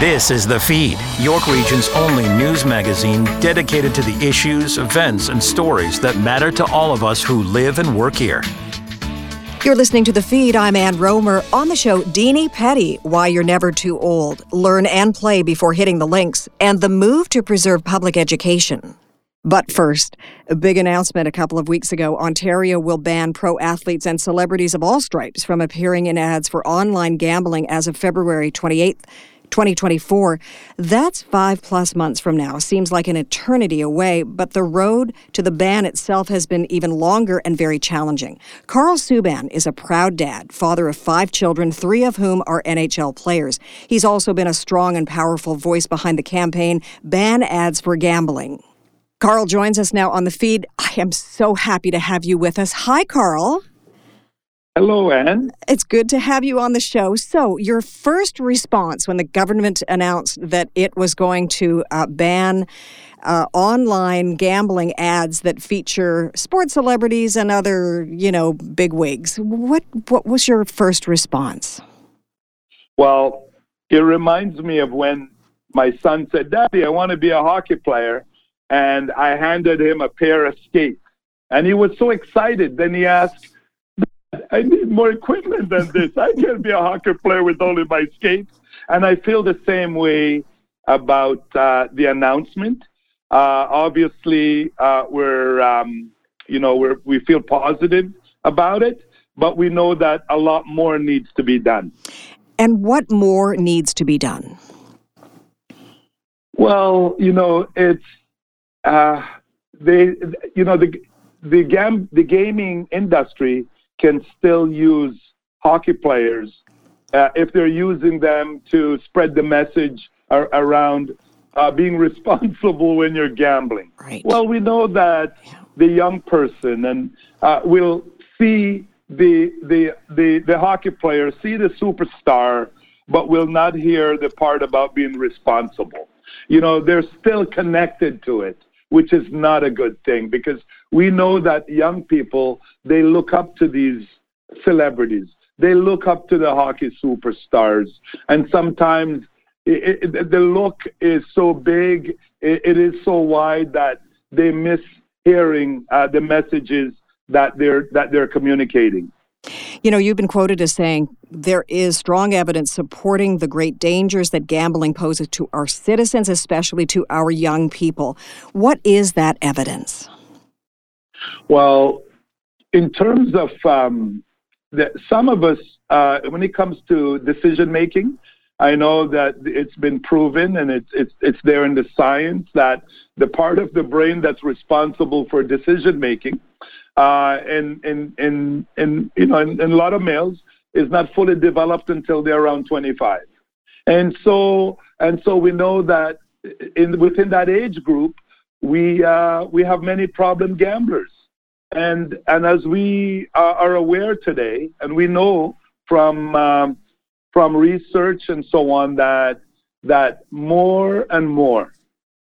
This is The Feed, York Region's only news magazine dedicated to the issues, events, and stories that matter to all of us who live and work here. You're listening to The Feed. I'm Ann Rohmer. On the show, Dini Petty, Why You're Never Too Old, Learn and Play Before Hitting the Links, and the move to preserve public education. But first, a big announcement a couple of weeks ago Ontario will ban pro athletes and celebrities of all stripes from appearing in ads for online gambling as of February 28th. 2024. That's five plus months from now. Seems like an eternity away, but the road to the ban itself has been even longer and very challenging. Karl Subban is a proud dad, father of five children, three of whom are NHL players. He's also been a strong and powerful voice behind the campaign Ban Ads for Gambling. Karl joins us now on the feed. I am so happy to have you with us. Hi, Karl. Hello, Ann. It's good to have you on the show. So, your first response when the government announced that it was going to uh, ban uh, online gambling ads that feature sports celebrities and other, you know, big wigs. What what was your first response? Well, it reminds me of when my son said, "Daddy, I want to be a hockey player," and I handed him a pair of skates, and he was so excited. Then he asked I need more equipment than this. I can't be a hockey player with only my skates. And I feel the same way about uh, the announcement. Uh, obviously, uh, we're, um, you know, we're, we feel positive about it, but we know that a lot more needs to be done. And what more needs to be done? Well, you know, it's uh, they, you know, the the gam the gaming industry can still use hockey players uh, if they're using them to spread the message ar- around uh, being responsible when you're gambling. Right. Well, we know that the young person and uh, will see the, the the the hockey player, see the superstar, but will not hear the part about being responsible. You know, they're still connected to it which is not a good thing because we know that young people they look up to these celebrities they look up to the hockey superstars and sometimes it, it, the look is so big it, it is so wide that they miss hearing uh, the messages that they're that they're communicating you know, you've been quoted as saying there is strong evidence supporting the great dangers that gambling poses to our citizens, especially to our young people. What is that evidence? Well, in terms of um, the, some of us, uh, when it comes to decision making, I know that it's been proven and it's, it's, it's there in the science that the part of the brain that's responsible for decision making uh, in, in, in, in, you know, in a lot of males is not fully developed until they're around 25. And so, and so we know that in, within that age group, we, uh, we have many problem gamblers. And, and as we are aware today, and we know from, um, from research and so on that, that more and more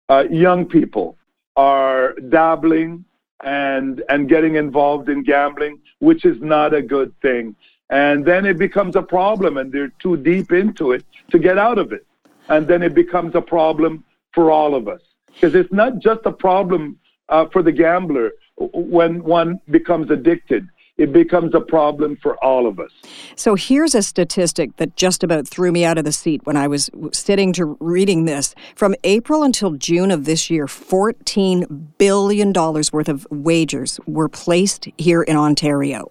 uh, young people are dabbling and and getting involved in gambling, which is not a good thing. And then it becomes a problem, and they're too deep into it to get out of it. And then it becomes a problem for all of us because it's not just a problem uh, for the gambler when one becomes addicted it becomes a problem for all of us. So here's a statistic that just about threw me out of the seat when I was sitting to reading this. From April until June of this year, $14 billion worth of wagers were placed here in Ontario.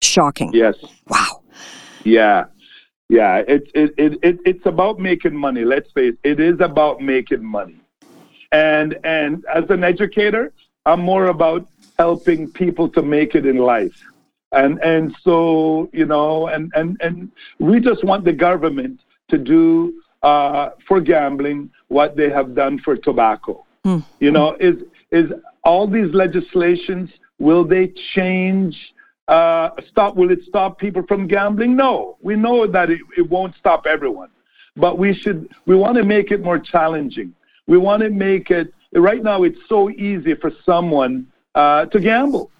Shocking. Yes. Wow. Yeah. Yeah. It, it, it, it, it's about making money. Let's face it, it is about making money. And, and as an educator, I'm more about helping people to make it in life. And and so, you know, and, and, and we just want the government to do uh, for gambling what they have done for tobacco. Mm. You know, is is all these legislations will they change uh, stop will it stop people from gambling? No. We know that it, it won't stop everyone. But we should we want to make it more challenging. We want to make it right now it's so easy for someone uh, to gamble.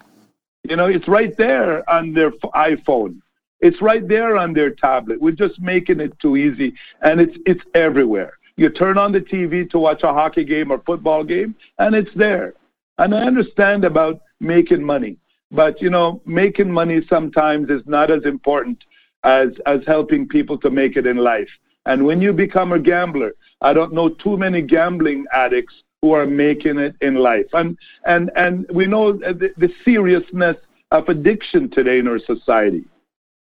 You know, it's right there on their iPhone. It's right there on their tablet. We're just making it too easy, and it's it's everywhere. You turn on the TV to watch a hockey game or football game, and it's there. And I understand about making money, but you know, making money sometimes is not as important as as helping people to make it in life. And when you become a gambler, I don't know too many gambling addicts who are making it in life. And and and we know the, the seriousness of addiction today in our society.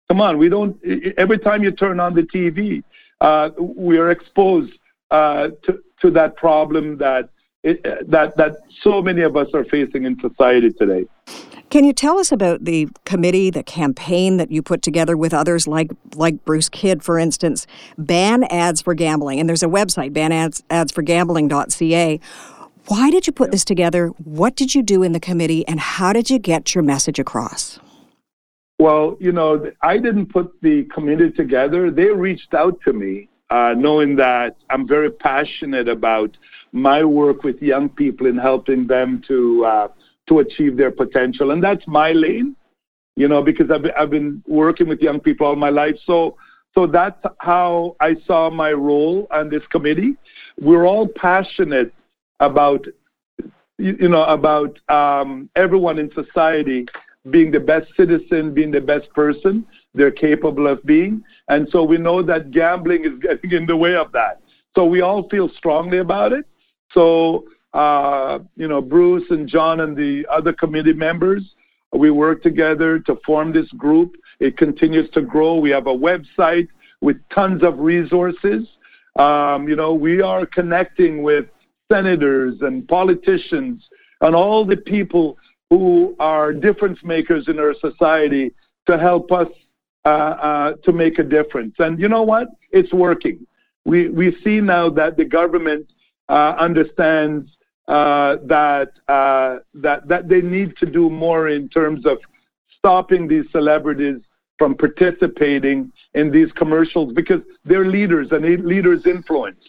Come on, we don't. Every time you turn on the TV, uh, we are exposed uh, to to that problem that it, that that so many of us are facing in society today. Can you tell us about the committee, the campaign that you put together with others like like Bruce Kidd, for instance, ban ads for gambling? And there's a website, banadsforgambling.ca. Why did you put this together? What did you do in the committee, and how did you get your message across? Well, you know, I didn't put the committee together. They reached out to me, uh, knowing that I'm very passionate about my work with young people and helping them to uh, to achieve their potential, and that's my lane. You know, because I've I've been working with young people all my life, so so that's how I saw my role on this committee. We're all passionate about you know about um, everyone in society being the best citizen, being the best person they're capable of being. And so we know that gambling is getting in the way of that. So we all feel strongly about it. So, uh, you know, Bruce and John and the other committee members, we work together to form this group. It continues to grow. We have a website with tons of resources. Um, you know, we are connecting with senators and politicians and all the people who are difference makers in our society to help us uh, uh, to make a difference. And you know what? It's working. We we see now that the government uh, understands uh, that uh, that that they need to do more in terms of stopping these celebrities from participating in these commercials because they're leaders and leaders influence.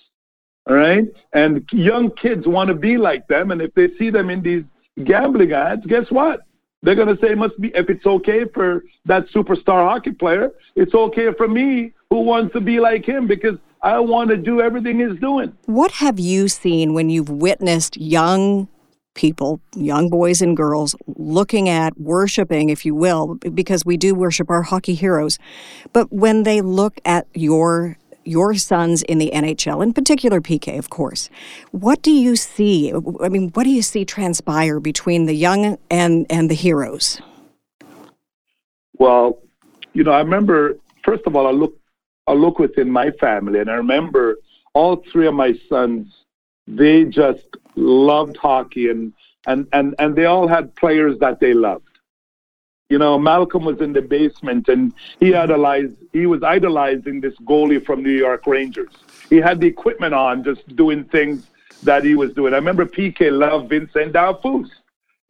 All right, and young kids want to be like them, and if they see them in these gambling ads, guess what? They're going to say it must be if it's okay for that superstar hockey player, it's okay for me who wants to be like him because I want to do everything he's doing. What have you seen when you've witnessed young people, young boys and girls, looking at worshiping, if you will, because we do worship our hockey heroes, but when they look at your your sons in the NHL, in particular PK, of course. What do you see? I mean, what do you see transpire between the young and, and the heroes? Well, you know, I remember, first of all, I look, I look within my family, and I remember all three of my sons, they just loved hockey, and, and, and, and they all had players that they loved. You know, Malcolm was in the basement and he idolized, he was idolizing this goalie from New York Rangers. He had the equipment on, just doing things that he was doing. I remember PK loved Vincent Damphousse,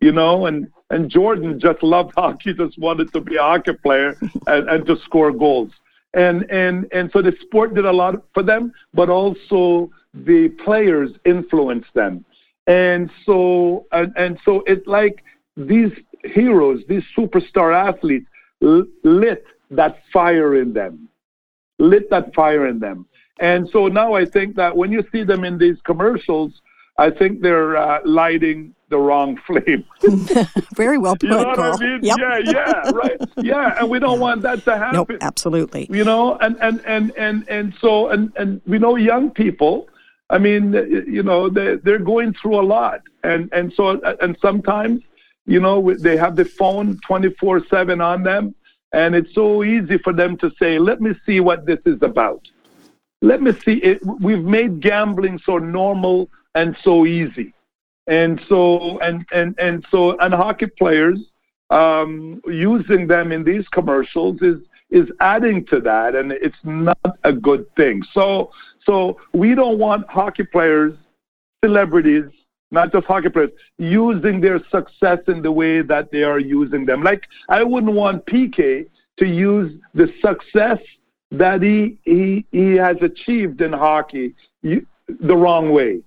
you know, and, and Jordan just loved hockey, just wanted to be a hockey player and, and to score goals. And, and, and so the sport did a lot for them, but also the players influenced them. And so, and, and so it's like these heroes, these superstar athletes, lit that fire in them, lit that fire in them. And so now I think that when you see them in these commercials, I think they're uh, lighting the wrong flame. Very well put, you know Karl. I mean? yep. Yeah, yeah, right. Yeah, and we don't want that to happen. Nope, absolutely. You know, and and and and and so and and we know young people. I mean, you know, they they're going through a lot, and and so uh, and sometimes you know, they have the phone 24 7 on them, and it's so easy for them to say, let me see what this is about. Let me see it. We've made gambling so normal and so easy. And so, and, and, and so, and hockey players um, using them in these commercials is, is adding to that, and it's not a good thing. So, so we don't want hockey players, celebrities, not just hockey players, using their success in the way that they are using them. Like I wouldn't want PK to use the success that he he he has achieved in hockey the wrong way.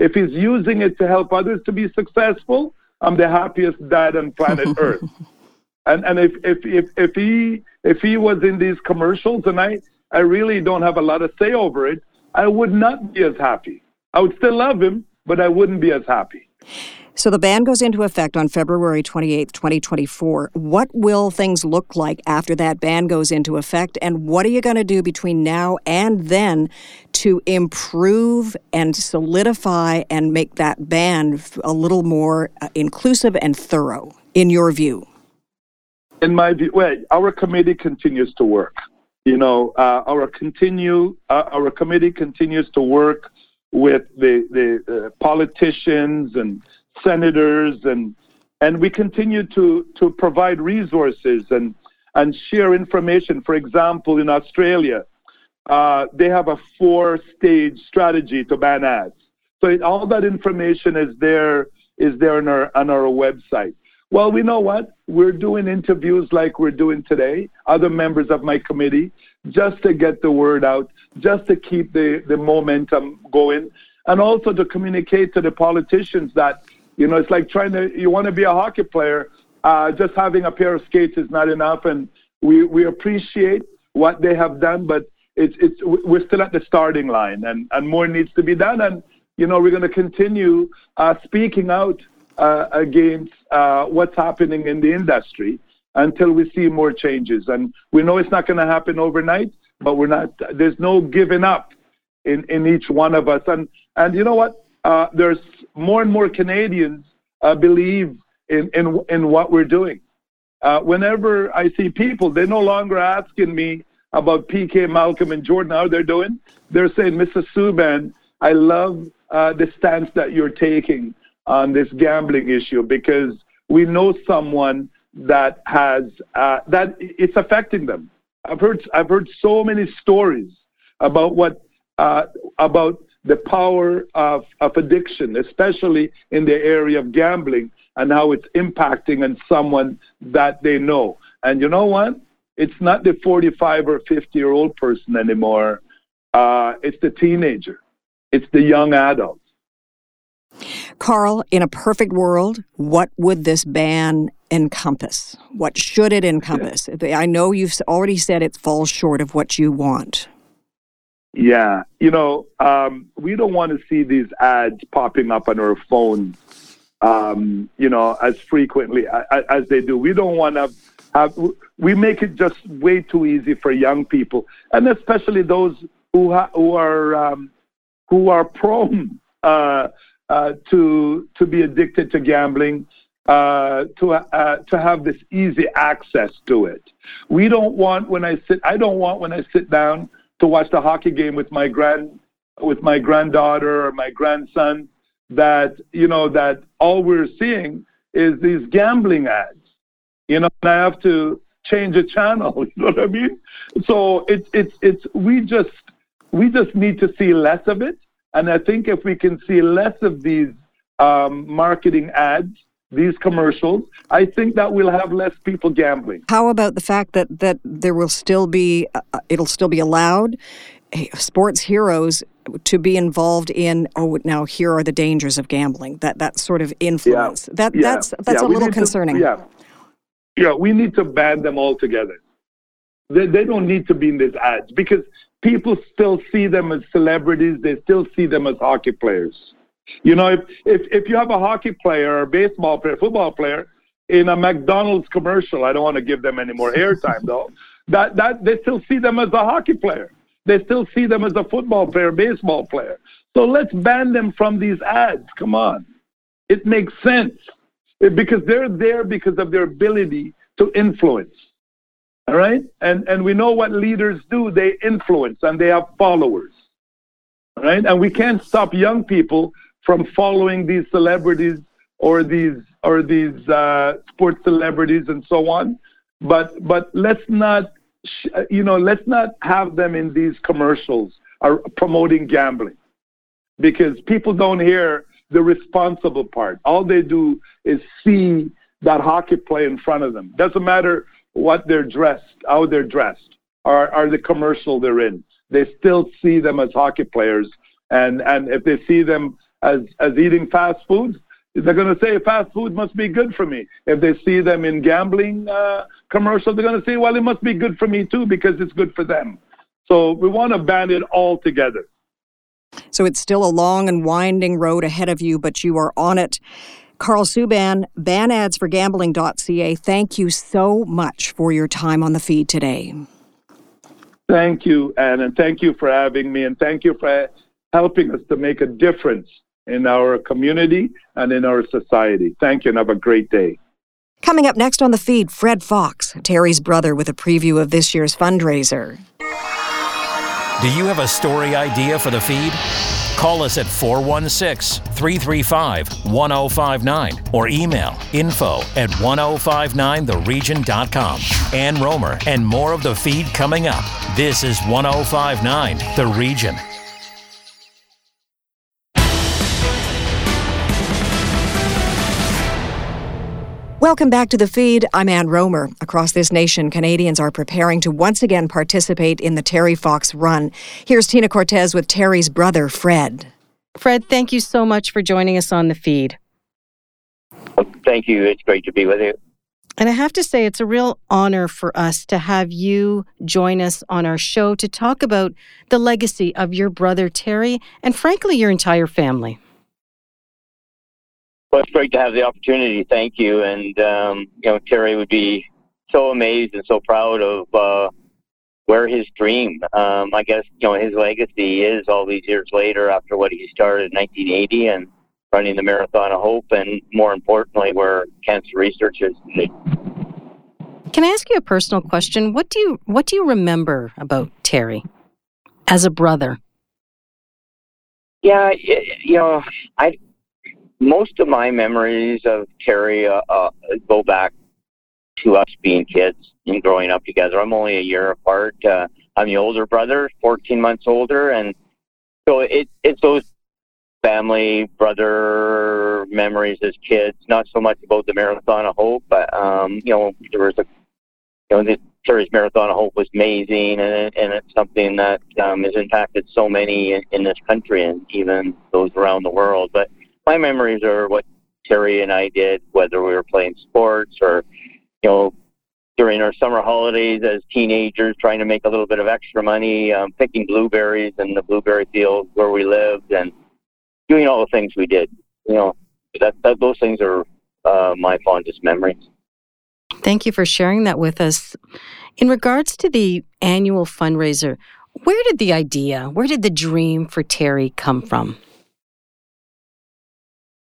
If he's using it to help others to be successful, I'm the happiest dad on planet Earth. And and if if if, if he if he was in these commercials and I I really don't have a lot of say over it, I would not be as happy. I would still love him, but I wouldn't be as happy. So the ban goes into effect on February 28th, 2024. What will things look like after that ban goes into effect? And what are you going to do between now and then to improve and solidify and make that ban a little more uh, inclusive and thorough, in your view? In my view, well, our committee continues to work. You know, uh, our continue uh, our committee continues to work with the the uh, politicians and senators and and we continue to to provide resources and and share information. For example, in Australia, uh, they have a four-stage strategy to ban ads. So it, all that information is there is there on our on our website. Well, we know what we're doing interviews like we're doing today. Other members of my committee, just to get the word out, just to keep the the momentum going, and also to communicate to the politicians that you know, it's like trying to, you want to be a hockey player, uh, just having a pair of skates is not enough. And we, we appreciate what they have done, but it's, it's, we're still at the starting line and, and more needs to be done. And, you know, we're going to continue uh, speaking out uh, against uh, what's happening in the industry until we see more changes. And we know it's not going to happen overnight, but we're not, there's no giving up in, in each one of us. And, and you know what? Uh, there's more and more Canadians uh, believe in, in, in what we're doing. Uh, whenever I see people, they're no longer asking me about PK, Malcolm, and Jordan, how they're doing. They're saying, Mr. Subban, I love uh, the stance that you're taking on this gambling issue because we know someone that has uh, that it's affecting them. I've heard I've heard so many stories about what uh, about the power of, of addiction, especially in the area of gambling, and how it's impacting on someone that they know. And you know what? It's not the 45 or 50 year old person anymore. Uh, it's the teenager. It's the young adult. Karl, in a perfect world, what would this ban encompass? What should it encompass? Yeah. I know you've already said it falls short of what you want. Yeah, you know, um, we don't want to see these ads popping up on our phones, um, you know, as frequently as, as they do. We don't want to have. We make it just way too easy for young people, and especially those who ha- who are um, who are prone uh, uh, to to be addicted to gambling. Uh, to uh, to have this easy access to it. We don't want when I sit. I don't want when I sit down to watch the hockey game with my grand with my granddaughter or my grandson that you know that all we're seeing is these gambling ads you know and i have to change a channel you know what i mean? So it's it's it's we just we just need to see less of it. And i think if we can see less of these um, marketing ads these commercials, I think that we'll have less people gambling. How about the fact that that there will still be uh, uh it'll still be allowed eh, sports heroes to be involved in oh now here are the dangers of gambling that that sort of influence yeah. that yeah. that's that's yeah. a little concerning to, yeah yeah we need to ban them altogether they, they don't need to be in these ads because people still see them as celebrities they still see them as hockey players you know, if, if, if you have a hockey player or a baseball player, football player in a McDonald's commercial, I don't want to give them any more airtime though, that, that they still see them as a hockey player. They still see them as a football player, baseball player. So let's ban them from these ads. Come on. It makes sense it, because they're there because of their ability to influence. All right? And, and we know what leaders do. They influence and they have followers. All right? And we can't stop young people from following these celebrities or these or these uh, sports celebrities and so on. But but let's not you know let's not have them in these commercials are promoting gambling because people don't hear the responsible part. All they do is see that hockey play in front of them. Doesn't matter what they're dressed, how they're dressed, or, or the commercial they're in. They still see them as hockey players, and and if they see them as as eating fast foods, They're going to say fast food must be good for me. If they see them in gambling uh, commercials, they're going to say, well, it must be good for me too because it's good for them. So we want to ban it all together. So it's still a long and winding road ahead of you, but you are on it. Karl Subban, banadsforgambling.ca, thank you so much for your time on the feed today. Thank you, Ann, and thank you for having me, and thank you for helping us to make a difference in our community and in our society. Thank you, and have a great day. Coming up next on the feed, Fred Fox, Terry's brother, with a preview of this year's fundraiser. Do you have a story idea for the feed? Call us at 416 335 1059 or email info at 1059theregion.com. Ann Rohmer and more of the feed coming up. This is 1059 The Region. Welcome back to the feed. I'm Ann Rohmer. Across this nation, Canadians are preparing to once again participate in the Terry Fox Run. Here's Tina Cortese with Terry's brother, Fred. Fred, thank you so much for joining us on the feed. thank you. It's great to be with you. And I have to say, it's a real honor for us to have you join us on our show to talk about the legacy of your brother, Terry, and frankly, your entire family. Well, it's great to have the opportunity. Thank you. And, um, you know, Terry would be so amazed and so proud of uh, where his dream, um, I guess, you know, his legacy is all these years later after what he started in 1980 and running the Marathon of Hope, and more importantly, where cancer research is today. Can I ask you a personal question? What do you what do you remember about Terry as a brother? Yeah, you know, I most of my memories of Terry uh, uh, go back to us being kids and growing up together. I'm only a year apart. Uh, I'm the older brother, 14 months older, and so it it's those family brother memories as kids. Not so much about the Marathon of Hope, but um, you know there was a you know the Terry's Marathon of Hope was amazing, and and it's something that um, has impacted so many in, in this country and even those around the world. But my memories are what Terry and I did, whether we were playing sports or, you know, during our summer holidays as teenagers, trying to make a little bit of extra money, um, picking blueberries in the blueberry fields where we lived, and doing all the things we did. You know, that, that those things are uh, my fondest memories. Thank you for sharing that with us. In regards to the annual fundraiser, where did the idea, where did the dream for Terry come from?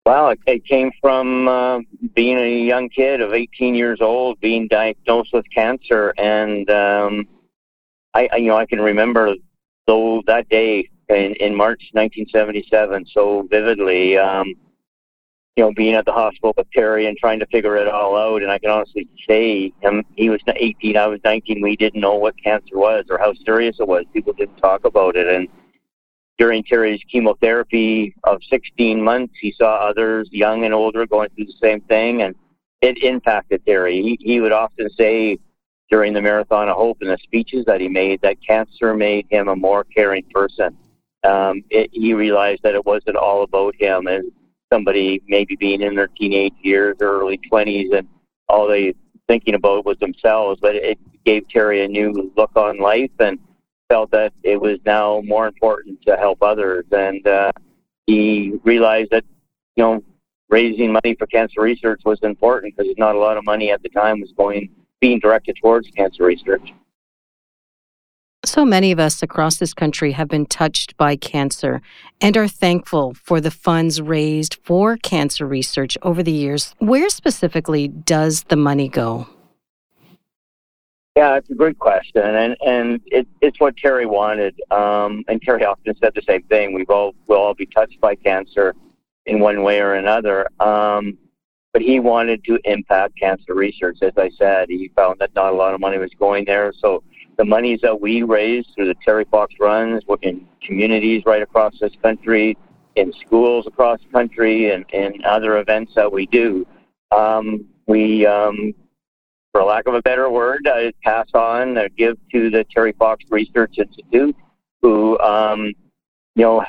Well, it, came from uh, being a young kid of 18 years old, being diagnosed with cancer, and um, I, I, you know, I can remember though that day in, in March 1977 so vividly. Um, you know, being at the hospital with Terry and trying to figure it all out, and I can honestly say, him, he was 18, I was 19. We didn't know what cancer was or how serious it was. People didn't talk about it, and during Terry's chemotherapy of 16 months, he saw others, young and older, going through the same thing, and it impacted Terry. He, he would often say during the Marathon of Hope and the speeches that he made that cancer made him a more caring person. Um, it, he realized that it wasn't all about him and somebody maybe being in their teenage years or early 20s and all they thinking about was themselves, but it gave Terry a new look on life and felt that it was now more important to help others, and uh, he realized that you know raising money for cancer research was important because not a lot of money at the time was going being directed towards cancer research. So many of us across this country have been touched by cancer and are thankful for the funds raised for cancer research over the years. Where specifically does the money go? Yeah, it's a great question, and and it, it's what Terry wanted. Um, and Terry often said the same thing: We've all will all be touched by cancer in one way or another. Um, but he wanted to impact cancer research. As I said, he found that not a lot of money was going there. So the monies that we raised through the Terry Fox runs in communities right across this country, in schools across the country, and, and other events that we do, um, we um, for lack of a better word, uh, pass on give to the Terry Fox Research Institute, who, um, you know,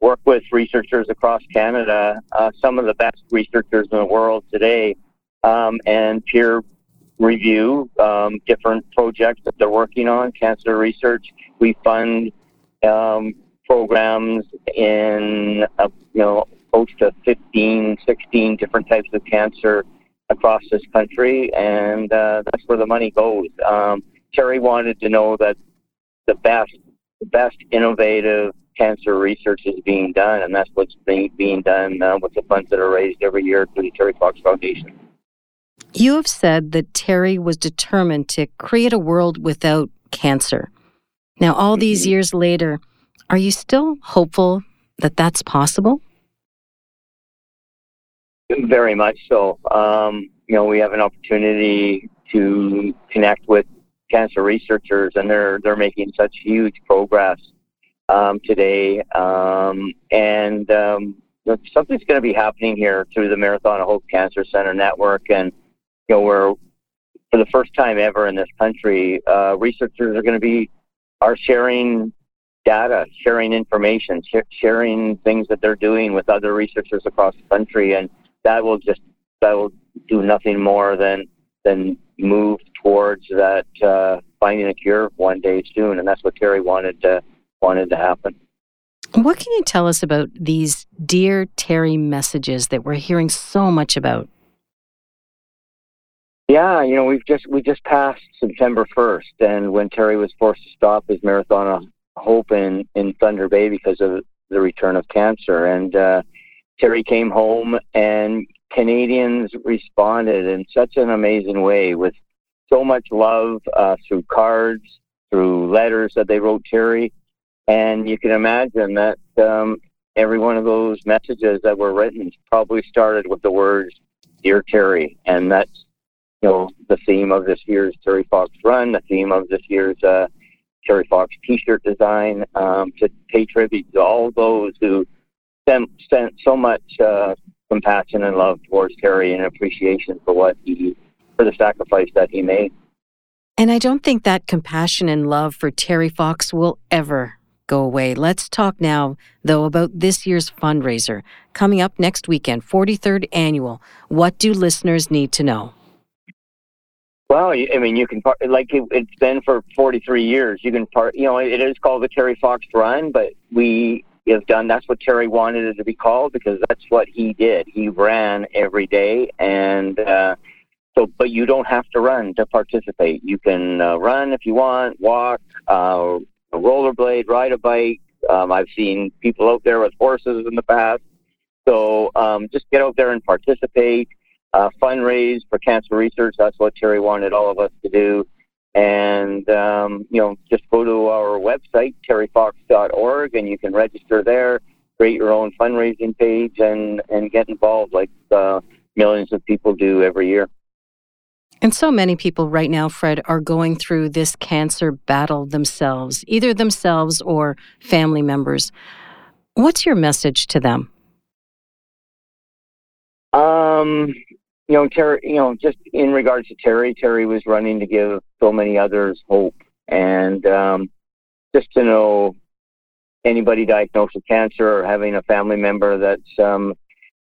work with researchers across Canada, uh, some of the best researchers in the world today, um, and peer review um, different projects that they're working on, cancer research. We fund um, programs in, uh, you know, close to 15, 16 different types of cancer across this country, and uh, that's where the money goes. Um, Terry wanted to know that the best, the best innovative cancer research is being done, and that's what's being, being done uh, with the funds that are raised every year through the Terry Fox Foundation. You have said that Terry was determined to create a world without cancer. Now, all these mm-hmm. years later, are you still hopeful that that's possible? Very much so. Um, you know, we have an opportunity to connect with cancer researchers, and they're they're making such huge progress um, today. Um, and um, something's going to be happening here through the Marathon of Hope Cancer Center network, and you know, where for the first time ever in this country, uh, researchers are going to be are sharing data, sharing information, sh- sharing things that they're doing with other researchers across the country, and that will just that will do nothing more than than move towards that uh, finding a cure one day soon, and that's what Terry wanted to wanted to happen. What can you tell us about these Dear Terry messages that we're hearing so much about? Yeah, you know, we've just we just passed September first, and when Terry was forced to stop his marathon of hope in in Thunder Bay because of the return of cancer, and uh, Terry came home, and Canadians responded in such an amazing way with so much love uh, through cards, through letters that they wrote Terry, and you can imagine that um, every one of those messages that were written probably started with the words "Dear Terry," and that's you know the theme of this year's Terry Fox Run, the theme of this year's uh, Terry Fox T-shirt design, um, to pay tribute to all those who sent, sent so much uh, compassion and love towards Terry and appreciation for what he for the sacrifice that he made. And I don't think that compassion and love for Terry Fox will ever go away. Let's talk now, though, about this year's fundraiser coming up next weekend, 43rd annual. What do listeners need to know? Well, I mean, you can like it, has been for 43 years. You can part, you know, it is called the Terry Fox Run, but we have done. That's what Terry wanted it to be called because that's what he did. He ran every day, and uh, so. But you don't have to run to participate. You can uh, run if you want, walk, uh, rollerblade, ride a bike. Um, I've seen people out there with horses in the past. So um, just get out there and participate. Uh, fundraise for cancer research. That's what Terry wanted all of us to do. And, um, you know, just go to our website, terryfox.org, and you can register there, create your own fundraising page, and, and get involved like uh, millions of people do every year. And so many people right now, Fred, are going through this cancer battle themselves, either themselves or family members. What's your message to them? Um, you know, Terry, you know, just in regards to Terry, Terry was running to give so many others hope. And um, just to know anybody diagnosed with cancer or having a family member that's um,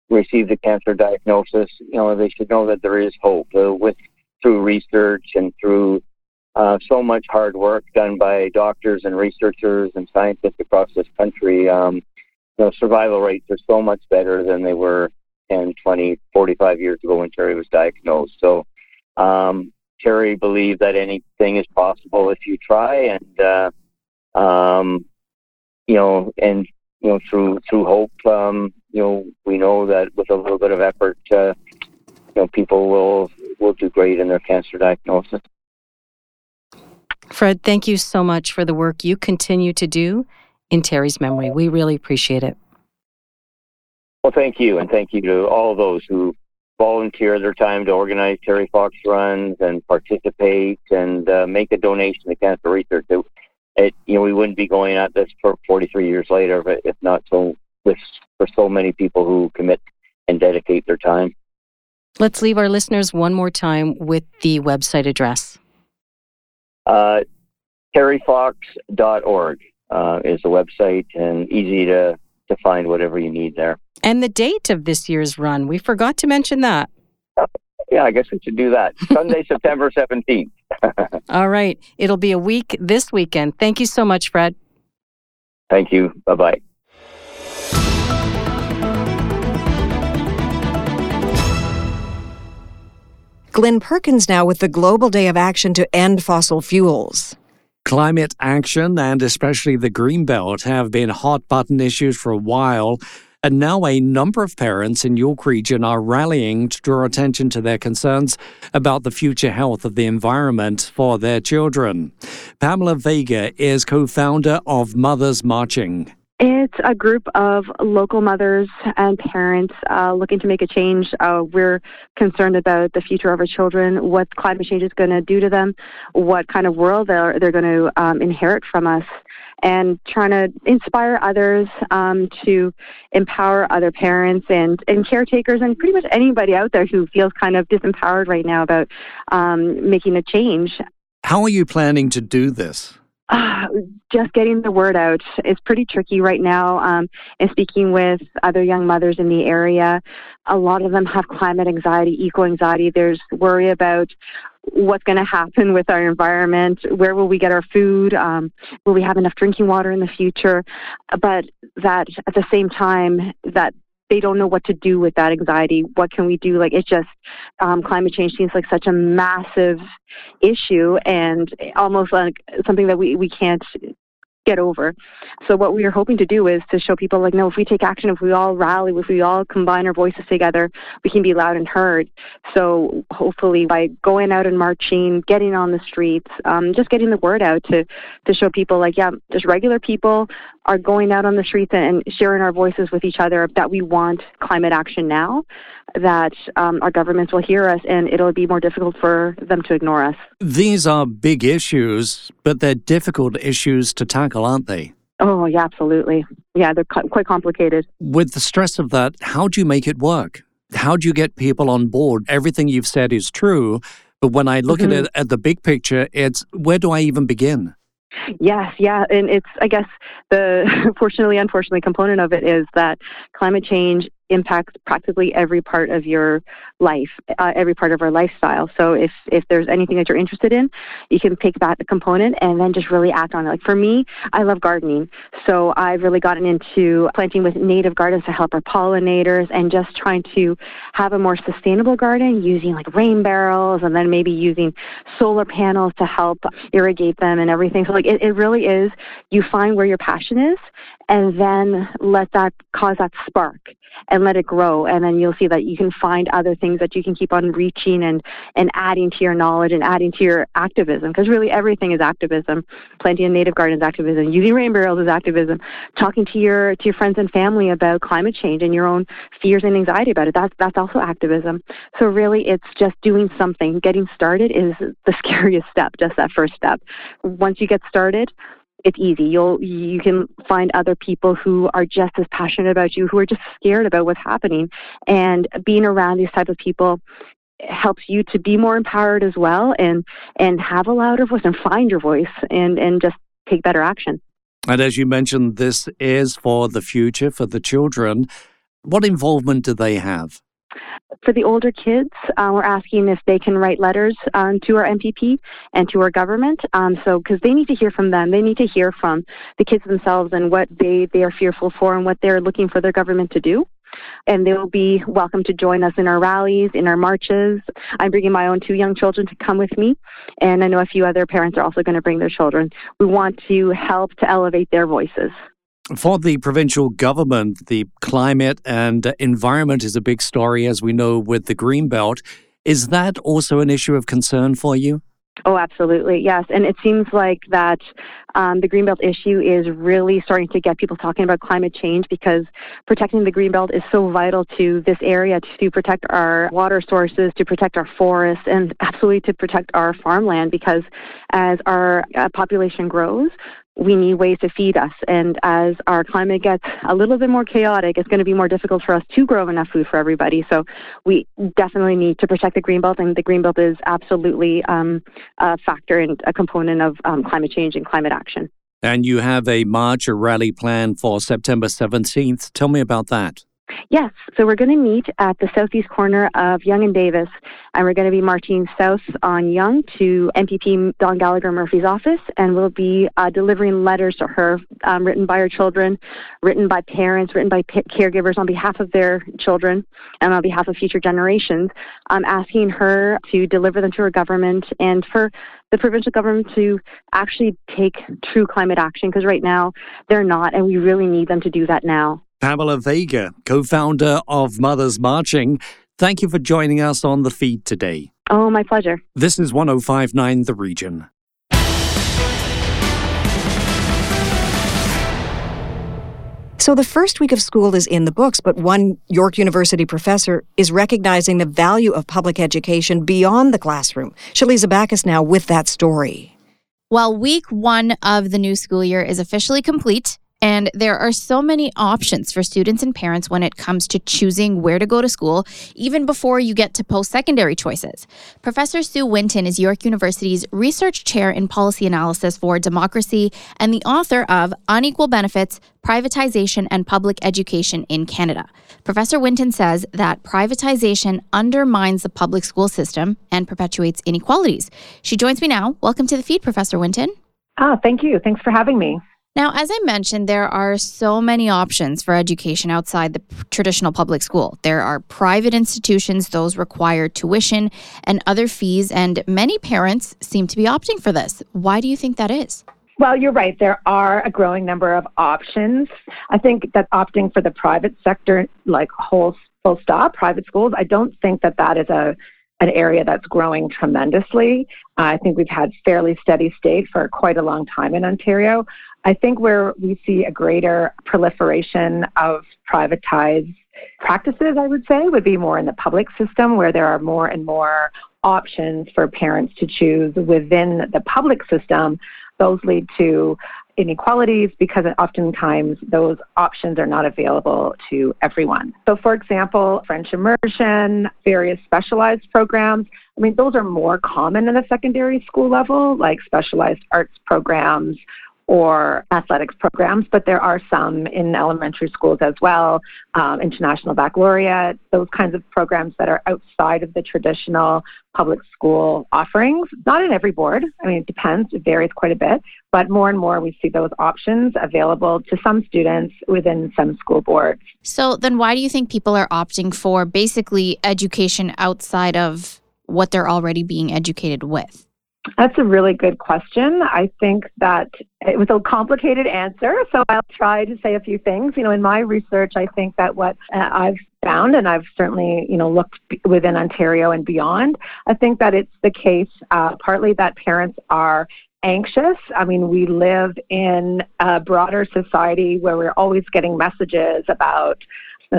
received a cancer diagnosis, you know, they should know that there is hope uh, with through research and through uh, so much hard work done by doctors and researchers and scientists across this country. Um, you know, survival rates are so much better than they were 10, 20, 45 years ago when Terry was diagnosed. So um, Terry believed that anything is possible if you try, and uh, um, you know, and you know, through through hope, um, you know, we know that with a little bit of effort, uh, you know, people will will do great in their cancer diagnosis. Fred, thank you so much for the work you continue to do in Terry's memory. We really appreciate it. Well, thank you, and thank you to all those who volunteer their time to organize Terry Fox runs and participate and uh, make a donation to cancer research. It, it, you know, we wouldn't be going at this for 43 years later, but if not so with for so many people who commit and dedicate their time. Let's leave our listeners one more time with the website address. Uh, terryfox.org uh, is the website and easy to to find whatever you need there. And the date of this year's run, we forgot to mention that. Uh, yeah, I guess we should do that. Sunday, September 17th. All right. It'll be a week this weekend. Thank you so much, Fred. Thank you. Bye bye. Glynn Perkins now with the Global Day of Action to End Fossil Fuels. Climate action and especially the Greenbelt have been hot button issues for a while. And now a number of parents in York Region are rallying to draw attention to their concerns about the future health of the environment for their children. Pamela Vega is co founder of Mothers Marching. It's a group of local mothers and parents uh, looking to make a change. Uh, we're concerned about the future of our children, what climate change is going to do to them, what kind of world they're, they're going to um, inherit from us, and trying to inspire others um, to empower other parents and, and caretakers and pretty much anybody out there who feels kind of disempowered right now about um, making a change. How are you planning to do this? Uh, just getting the word out is pretty tricky right now. Um, and speaking with other young mothers in the area, a lot of them have climate anxiety, eco anxiety. There's worry about what's going to happen with our environment, where will we get our food, um, will we have enough drinking water in the future, but that at the same time that they don't know what to do with that anxiety. What can we do? Like it's just um, climate change seems like such a massive issue and almost like something that we we can't get over. So what we are hoping to do is to show people like, no, if we take action, if we all rally, if we all combine our voices together, we can be loud and heard. So hopefully by going out and marching, getting on the streets, um, just getting the word out to, to show people like, yeah, just regular people are going out on the streets and sharing our voices with each other that we want climate action now, that um, our governments will hear us and it'll be more difficult for them to ignore us. These are big issues, but they're difficult issues to tackle, aren't they? Oh, yeah, absolutely. Yeah, they're quite complicated. With the stress of that, how do you make it work? How do you get people on board? Everything you've said is true, but when I look mm-hmm. at it at the big picture, it's where do I even begin? Yes, yeah, and it's I guess the fortunately unfortunately component of it is that climate change impacts practically every part of your life, uh, every part of our lifestyle. So if if there's anything that you're interested in, you can pick that component and then just really act on it. Like for me, I love gardening, so I've really gotten into planting with native gardens to help our pollinators and just trying to have a more sustainable garden using like rain barrels and then maybe using solar panels to help irrigate them and everything. So like it, it really is you find where your passion is and then let that cause that spark and let it grow and then you'll see that you can find other things that you can keep on reaching and and adding to your knowledge and adding to your activism because really everything is activism. Planting in native gardens activism. Using rain barrels is activism. Talking to your to your friends and family about climate change and your own fears and anxiety about it that's that's also activism. So really it's just doing something. Getting started is the scariest step just that first step. Once you get started it's easy. You'll you can find other people who are just as passionate about you, who are just scared about what's happening, and being around these type of people helps you to be more empowered as well, and and have a louder voice and find your voice and and just take better action. And as you mentioned, this is for the future for the children. What involvement do they have? For the older kids, uh, we're asking if they can write letters um, to our MPP and to our government. Um, so, because they need to hear from them, they need to hear from the kids themselves and what they, they are fearful for and what they're looking for their government to do. And they will be welcome to join us in our rallies, in our marches. I'm bringing my own two young children to come with me, and I know a few other parents are also going to bring their children. We want to help to elevate their voices. For the provincial government, the climate and environment is a big story, as we know with the Greenbelt. Is that also an issue of concern for you? Oh, absolutely, yes. And it seems like that um, the Greenbelt issue is really starting to get people talking about climate change because protecting the Greenbelt is so vital to this area to protect our water sources, to protect our forests, and absolutely to protect our farmland because as our uh, population grows, we need ways to feed us. And as our climate gets a little bit more chaotic, it's going to be more difficult for us to grow enough food for everybody. So we definitely need to protect the greenbelt, and the greenbelt is absolutely um, a factor and a component of um, climate change and climate action. And you have a march or rally planned for September 17th. Tell me about that. Yes, so we're going to meet at the southeast corner of Yonge and Davis, and we're going to be marching south on Yonge to MPP Dawn Gallagher Murphy's office, and we'll be uh, delivering letters to her um, written by her children, written by parents, written by p- caregivers on behalf of their children and on behalf of future generations, um, asking her to deliver them to her government and for the provincial government to actually take true climate action because right now they're not, and we really need them to do that now. Pamela Vega, co founder of Mothers Marching, thank you for joining us on the feed today. Oh, my pleasure. This is 1059 The Region. So the first week of school is in the books, but one York University professor is recognizing the value of public education beyond the classroom. Shaliza Bacchus now with that story. Well, week one of the new school year is officially complete. And there are so many options for students and parents when it comes to choosing where to go to school, even before you get to post secondary choices. Professor Sue Winton is York University's research chair in policy analysis for democracy and the author of Unequal Benefits Privatization and Public Education in Canada. Professor Winton says that privatization undermines the public school system and perpetuates inequalities. She joins me now. Welcome to the feed, Professor Winton. Ah, thank you. Thanks for having me. Now, as I mentioned, there are so many options for education outside the traditional public school. There are private institutions, those require tuition and other fees, and many parents seem to be opting for this. Why do you think that is? Well, you're right. There are a growing number of options. I think that opting for the private sector, like whole full stop, private schools, I don't think that that is a an area that's growing tremendously. I think we've had fairly steady state for quite a long time in Ontario. I think where we see a greater proliferation of privatized practices, I would say, would be more in the public system where there are more and more options for parents to choose within the public system. Those lead to inequalities because oftentimes those options are not available to everyone. So, for example, French immersion, various specialized programs, I mean, those are more common in the secondary school level, like specialized arts programs or athletics programs, but there are some in elementary schools as well, um, international baccalaureate, those kinds of programs that are outside of the traditional public school offerings. Not in every board, I mean, it depends, it varies quite a bit, but more and more we see those options available to some students within some school boards. So then why do you think people are opting for basically education outside of what they're already being educated with? That's a really good question. I think that it was a complicated answer, so I'll try to say a few things. You know, in my research, I think that what uh, I've found, and I've certainly, you know, looked within Ontario and beyond, I think that it's the case uh, partly that parents are anxious. I mean, we live in a broader society where we're always getting messages about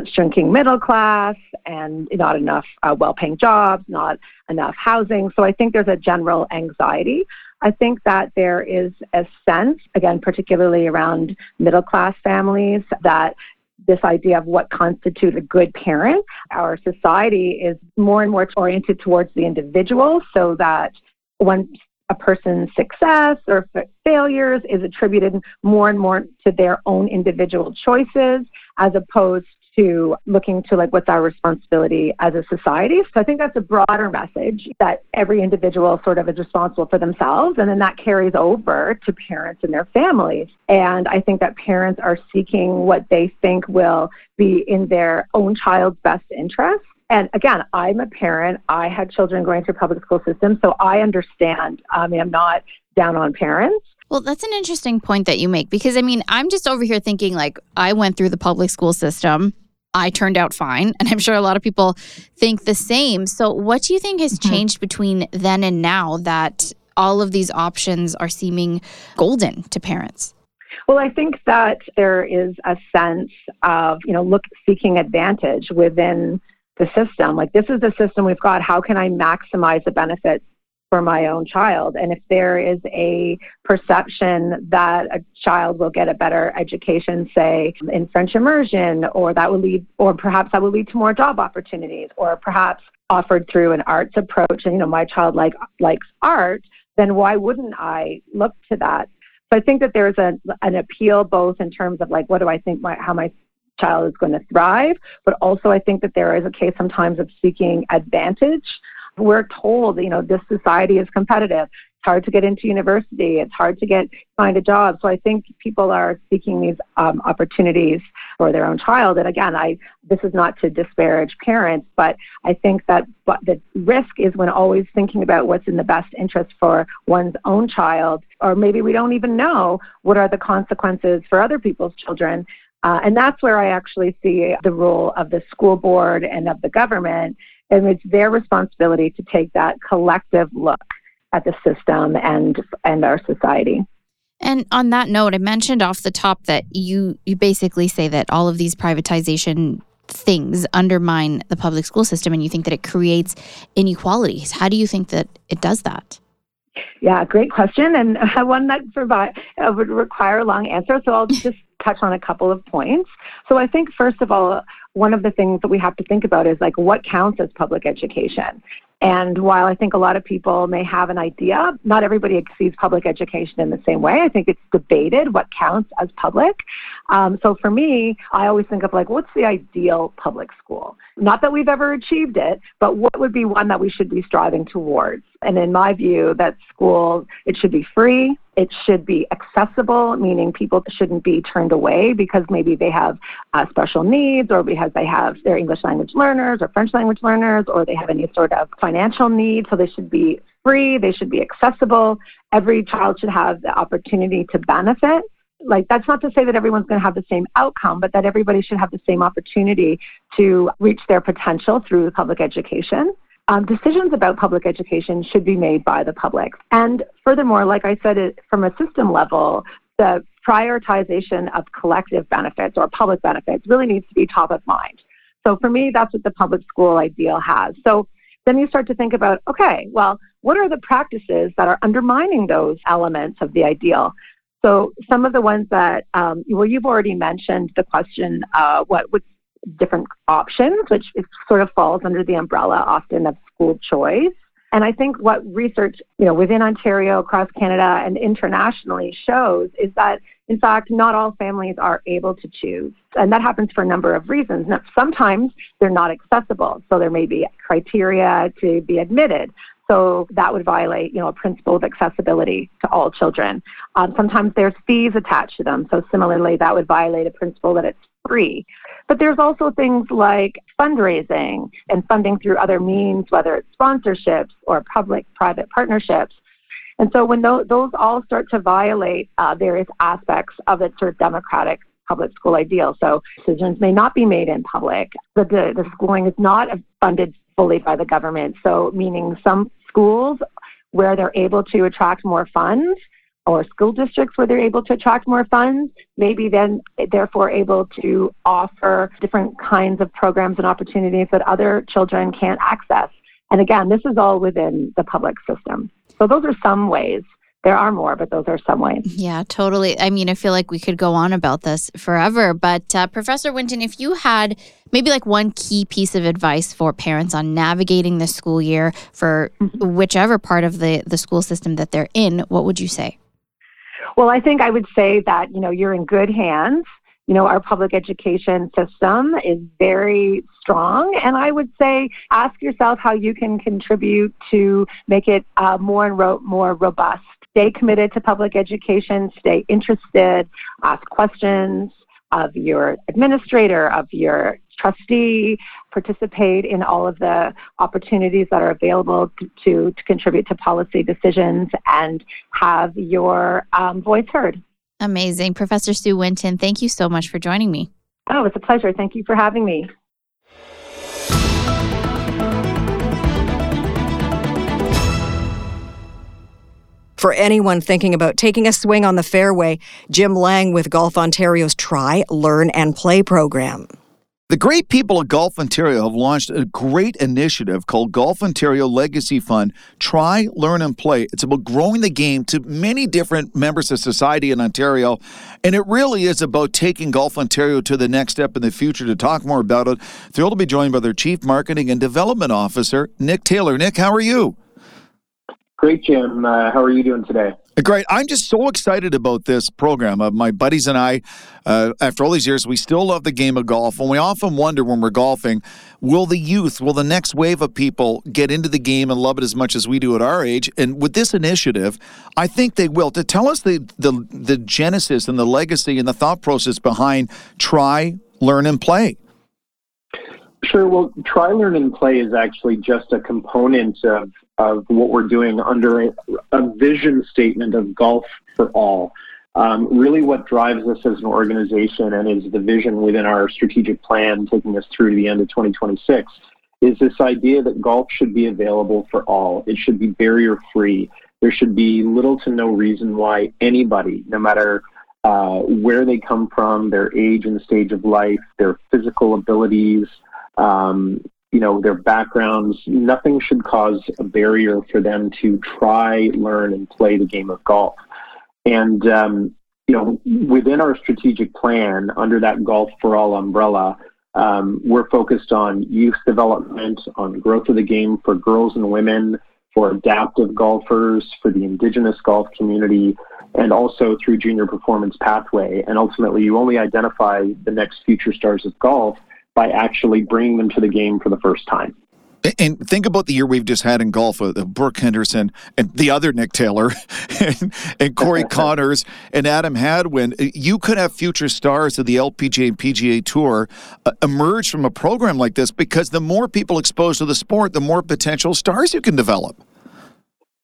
shrinking middle class and not enough uh, well paying jobs, not enough housing. So I think there's a general anxiety. I think that there is a sense, again, particularly around middle class families, that this idea of what constitutes a good parent. Our society is more and more oriented towards the individual so that when a person's success or failures is attributed more and more to their own individual choices as opposed to looking to like what's our responsibility as a society. So I think that's a broader message that every individual sort of is responsible for themselves and then that carries over to parents and their families. And I think that parents are seeking what they think will be in their own child's best interest. And again, I'm a parent. I had children going through public school systems, so I understand. I mean, I'm not down on parents. Well, that's an interesting point that you make because I mean, I'm just over here thinking like I went through the public school system. I turned out fine. And I'm sure a lot of people think the same. So, what do you think has mm-hmm. changed between then and now that all of these options are seeming golden to parents? Well, I think that there is a sense of, you know, look, seeking advantage within the system. Like, this is the system we've got. How can I maximize the benefits for my own child. And if there is a perception that a child will get a better education, say in French immersion, or that will lead, or perhaps that will lead to more job opportunities, or perhaps offered through an arts approach, and you know my child like likes art, then why wouldn't I look to that? So I think that there's a, an appeal both in terms of like, what do I think my, how my child is going to thrive, but also I think that there is a case sometimes of seeking advantage. We're told, you know, this society is competitive. It's hard to get into university. It's hard to get find a job. So I think people are seeking these um, opportunities for their own child. And again, I this is not to disparage parents, but I think that but the risk is when always thinking about what's in the best interest for one's own child, or maybe we don't even know what are the consequences for other people's children. Uh, and that's where I actually see the role of the school board and of the government. And it's their responsibility to take that collective look at the system and and our society. And on that note, I mentioned off the top that you you basically say that all of these privatization things undermine the public school system and you think that it creates inequalities. How do you think that it does that? Yeah, great question, and one that provide uh, would require a long answer. So I'll just touch on a couple of points. So I think first of all, one of the things that we have to think about is like what counts as public education. And while I think a lot of people may have an idea, not everybody sees public education in the same way. I think it's debated what counts as public. Um, so for me, I always think of like, what's the ideal public school? Not that we've ever achieved it, but what would be one that we should be striving towards? And in my view, that school, it should be free. It should be accessible, meaning people shouldn't be turned away because maybe they have uh, special needs or because they have their English language learners or French language learners or they have any sort of financial need. So they should be free. They should be accessible. Every child should have the opportunity to benefit like that's not to say that everyone's going to have the same outcome, but that everybody should have the same opportunity to reach their potential through public education. Um, decisions about public education should be made by the public. And furthermore, like I said, it, from a system level, the prioritization of collective benefits or public benefits really needs to be top of mind. So for me, that's what the public school ideal has. So then you start to think about okay, well, what are the practices that are undermining those elements of the ideal? So some of the ones that, um, well, you've already mentioned the question, uh, what would different options, which sort of falls under the umbrella often of school choice. And I think what research, you know, within Ontario, across Canada, and internationally shows is that, in fact, not all families are able to choose. And that happens for a number of reasons. Now, sometimes they're not accessible, so there may be criteria to be admitted. So that would violate, you know, a principle of accessibility to all children. Um, sometimes there's fees attached to them. So similarly, that would violate a principle that it's free. But there's also things like fundraising and funding through other means, whether it's sponsorships or public private partnerships. And so when those, those all start to violate uh, various aspects of its sort of democratic public school ideal, so decisions may not be made in public. The, the, the schooling is not funded fully by the government. So meaning some schools where they're able to attract more funds or school districts where they're able to attract more funds, maybe then therefore able to offer different kinds of programs and opportunities that other children can't access. And again, this is all within the public system. So those are some ways. There are more, but those are some ways. Yeah, totally. I mean, I feel like we could go on about this forever. But uh, Professor Winton, if you had maybe like one key piece of advice for parents on navigating the school year for mm-hmm. whichever part of the, the school system that they're in, what would you say? Well, I think I would say that, you know, you're in good hands. You know, our public education system is very strong. And I would say ask yourself how you can contribute to make it uh, more and ro- more robust. Stay committed to public education, stay interested, ask questions of your administrator, of your trustee, participate in all of the opportunities that are available to, to, to contribute to policy decisions and have your um, voice heard. Amazing. Professor Sue Winton, thank you so much for joining me. Oh, it's a pleasure. Thank you for having me. For anyone thinking about taking a swing on the fairway, Jim Lang with Golf Ontario's Try, Learn, and Play program. The great people of Golf Ontario have launched a great initiative called Golf Ontario Legacy Fund Try, Learn, and Play. It's about growing the game to many different members of society in Ontario. And it really is about taking Golf Ontario to the next step in the future. To talk more about it, thrilled to be joined by their Chief Marketing and Development Officer, Nick Taylor. Nick, how are you? Great, Jim. Uh, how are you doing today? Great. I'm just so excited about this program. Uh, my buddies and I, uh, after all these years, we still love the game of golf. And we often wonder when we're golfing, will the youth, will the next wave of people get into the game and love it as much as we do at our age? And with this initiative, I think they will. To tell us the, the, the genesis and the legacy and the thought process behind try, learn, and play. Sure. Well, try, learn, and play is actually just a component of, of what we're doing under a, a vision statement of golf for all. Um, really, what drives us as an organization and is the vision within our strategic plan taking us through to the end of 2026 is this idea that golf should be available for all. It should be barrier free. There should be little to no reason why anybody, no matter uh, where they come from, their age and stage of life, their physical abilities, um, you know, their backgrounds, nothing should cause a barrier for them to try, learn, and play the game of golf. And, um, you know, within our strategic plan, under that Golf for All umbrella, um, we're focused on youth development, on growth of the game for girls and women, for adaptive golfers, for the indigenous golf community, and also through Junior Performance Pathway. And ultimately, you only identify the next future stars of golf by actually bringing them to the game for the first time. And think about the year we've just had in golf with uh, Brooke Henderson and the other Nick Taylor and, and Corey Conners and Adam Hadwin. You could have future stars of the LPGA and PGA Tour uh, emerge from a program like this because the more people exposed to the sport, the more potential stars you can develop.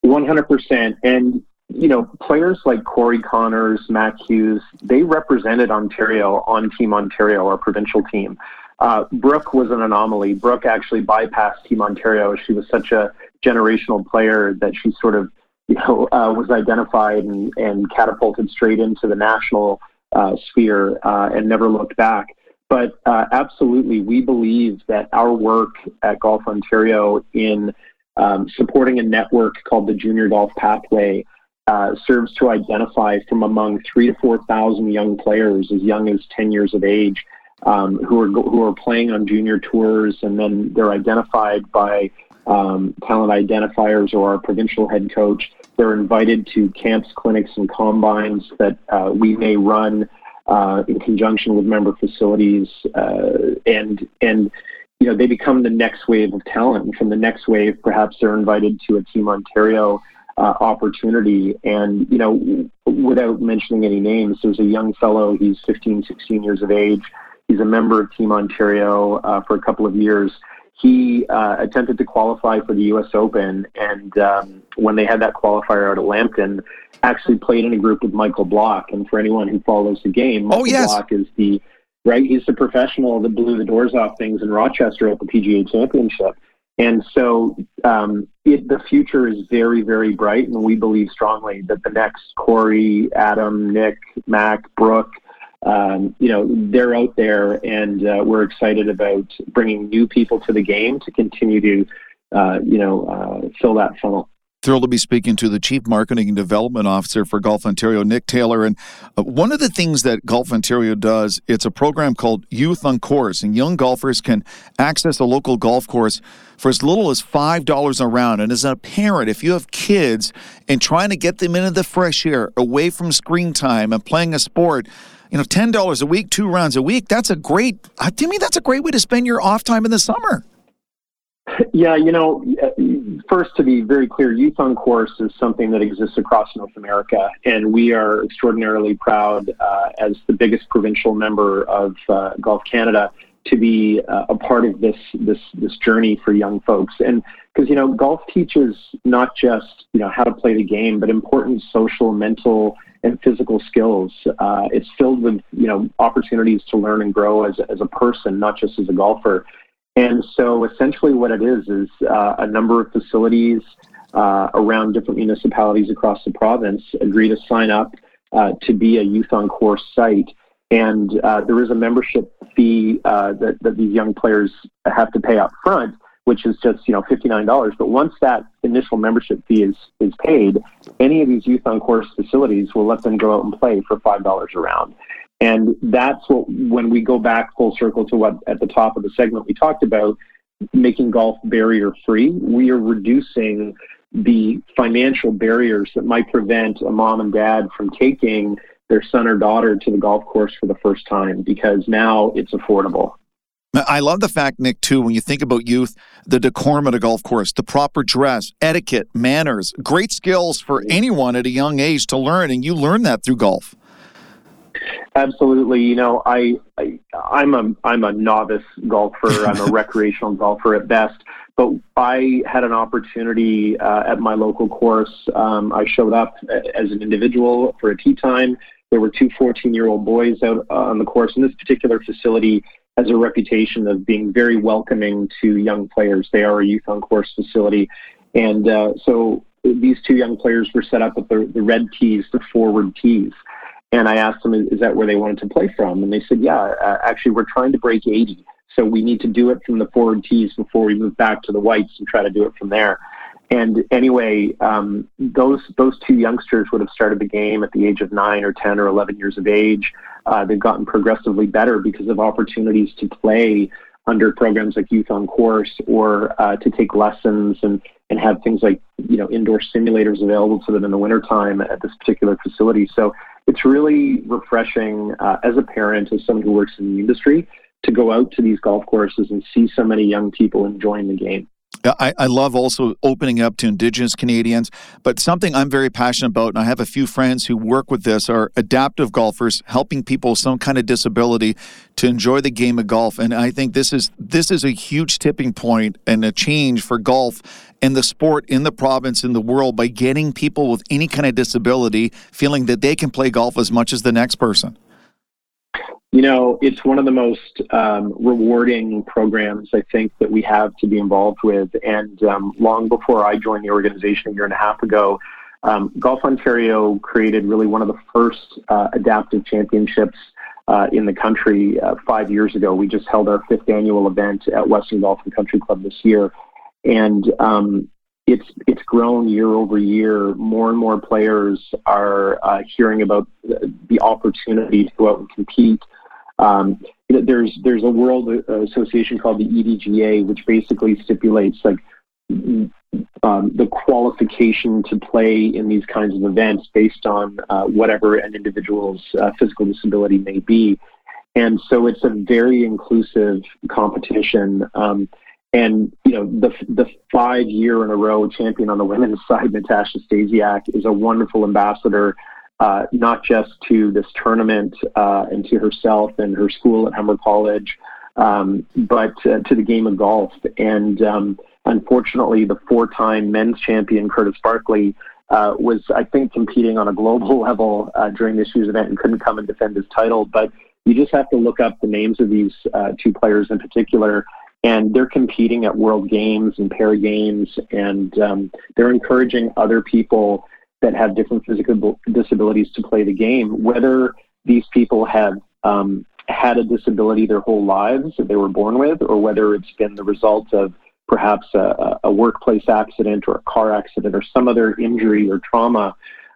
100%. And, you know, players like Corey Conners, Matt Hughes, they represented Ontario on Team Ontario, our provincial team. Uh, Brooke was an anomaly. Brooke actually bypassed Team Ontario. She was such a generational player that she sort of, you know, uh, was identified and, and catapulted straight into the national uh, sphere uh, and never looked back. But uh, absolutely, we believe that our work at Golf Ontario in um, supporting a network called the Junior Golf Pathway uh, serves to identify from among three to four thousand young players as young as ten years of age um, who are who are playing on junior tours, and then they're identified by um, talent identifiers or our provincial head coach. They're invited to camps, clinics, and combines that uh, we may run uh, in conjunction with member facilities, uh, and and you know they become the next wave of talent. And from the next wave, perhaps they're invited to a Team Ontario. Uh, opportunity. And, you know, without mentioning any names, there's a young fellow, he's 15, 16 years of age, He's a member of Team Ontario uh, for a couple of years. He uh, attempted to qualify for the U.S. Open, and um, when they had that qualifier out at Lambton, actually played in a group with Michael Block. And for anyone who follows the game, oh, Michael oh, yes. Block is the right. He's the professional that blew the doors off things in Rochester at the PGA Championship. And so um, it, the future is very, very bright, and we believe strongly that the next Corey, Adam, Nick, Mac, Brooke, um, you know, they're out there, and uh, we're excited about bringing new people to the game to continue to, uh, you know, uh, fill that funnel. Thrilled to be speaking to the Chief Marketing and Development Officer for Golf Ontario, Nick Taylor. And uh, one of the things that Golf Ontario does, it's a program called Youth on Course, and young golfers can access a local golf course for as little as $5 a round. And as a parent, if you have kids and trying to get them into the fresh air, away from screen time and playing a sport, you know, ten dollars a week, two rounds a week. That's a great. Uh, to me, that's a great way to spend your off time in the summer. Yeah, you know, first to be very clear, Youth on Course is something that exists across North America, and we are extraordinarily proud uh, as the biggest provincial member of uh, Golf Canada to be uh, a part of this this this journey for young folks. And because you know, golf teaches not just you know how to play the game, but important social, mental, and physical skills. Uh, it's filled with you know opportunities to learn and grow as as a person, not just as a golfer. And so, essentially, what it is is uh, a number of facilities uh, around different municipalities across the province agree to sign up uh, to be a youth on course site. And uh, there is a membership fee uh, that, that these young players have to pay up front which is just you know fifty nine dollars. But once that initial membership fee is is paid, any of these youth on course facilities will let them go out and play for five dollars a round. And that's what when we go back full circle to what at the top of the segment we talked about, making golf barrier free, we are reducing the financial barriers that might prevent a mom and dad from taking their son or daughter to the golf course for the first time because now it's affordable. I love the fact, Nick, too, when you think about youth, the decorum at a golf course, the proper dress, etiquette, manners, great skills for anyone at a young age to learn. And you learn that through golf. Absolutely. You know, I, I I'm a I'm a novice golfer. I'm a recreational golfer at best. But I had an opportunity uh, at my local course. Um, I showed up as an individual for a tee time. There were two 14 year old boys out uh, on the course. In this particular facility has a reputation of being very welcoming to young players. They are a youth on course facility. And uh, so these two young players were set up with the, the red tees, the forward tees. And I asked them, is that where they wanted to play from? And they said, yeah, uh, actually, we're trying to break 80. So we need to do it from the forward tees before we move back to the whites and try to do it from there. And anyway, um, those those two youngsters would have started the game at the age of nine or ten or eleven years of age. Uh, they've gotten progressively better because of opportunities to play under programs like Youth on Course or uh, to take lessons and and have things like you know indoor simulators available to them in the wintertime at this particular facility. So it's really refreshing uh, as a parent, as someone who works in the industry, to go out to these golf courses and see so many young people enjoying the game. I, I, love also opening up to Indigenous Canadians, but something I'm very passionate about, and I have a few friends who work with this, are adaptive golfers, helping people with some kind of disability to enjoy the game of golf. And I think this is this is a huge tipping point and a change for golf and the sport in the province in the world by getting people with any kind of disability feeling that they can play golf as much as the next person. You know, it's one of the most um, rewarding programs I think that we have to be involved with. And um, long before I joined the organization a year and a half ago, um, Golf Ontario created really one of the first uh, adaptive championships uh, in the country uh, five years ago. We just held our fifth annual event at Weston Golf and Country Club this year, and um, it's it's grown year over year. More and more players are uh, hearing about the opportunity to go out and compete um, there's there's a world association called the EDGA, which basically stipulates like um, the qualification to play in these kinds of events based on uh, whatever an individual's uh, physical disability may be. And so it's a very inclusive competition. Um, and you know the the five year in a row champion on the women's side, Natasha Stasiuk, is a wonderful ambassador uh, not just to this tournament uh, and to herself and her school at Humber College, um, but uh, to the game of golf. And um, unfortunately, the four-time men's champion Curtis Barkley uh, was, I think, competing on a global level uh, during this year's event and couldn't come and defend his title. But you just have to look up the names of these uh, two players in particular. And they're competing at World Games and Para Games, and um, they're encouraging other people that have different physical disabilities to play the game, whether these people have um, had a disability their whole lives that they were born with, or whether it's been the result of perhaps a, a workplace accident or a car accident or some other injury or trauma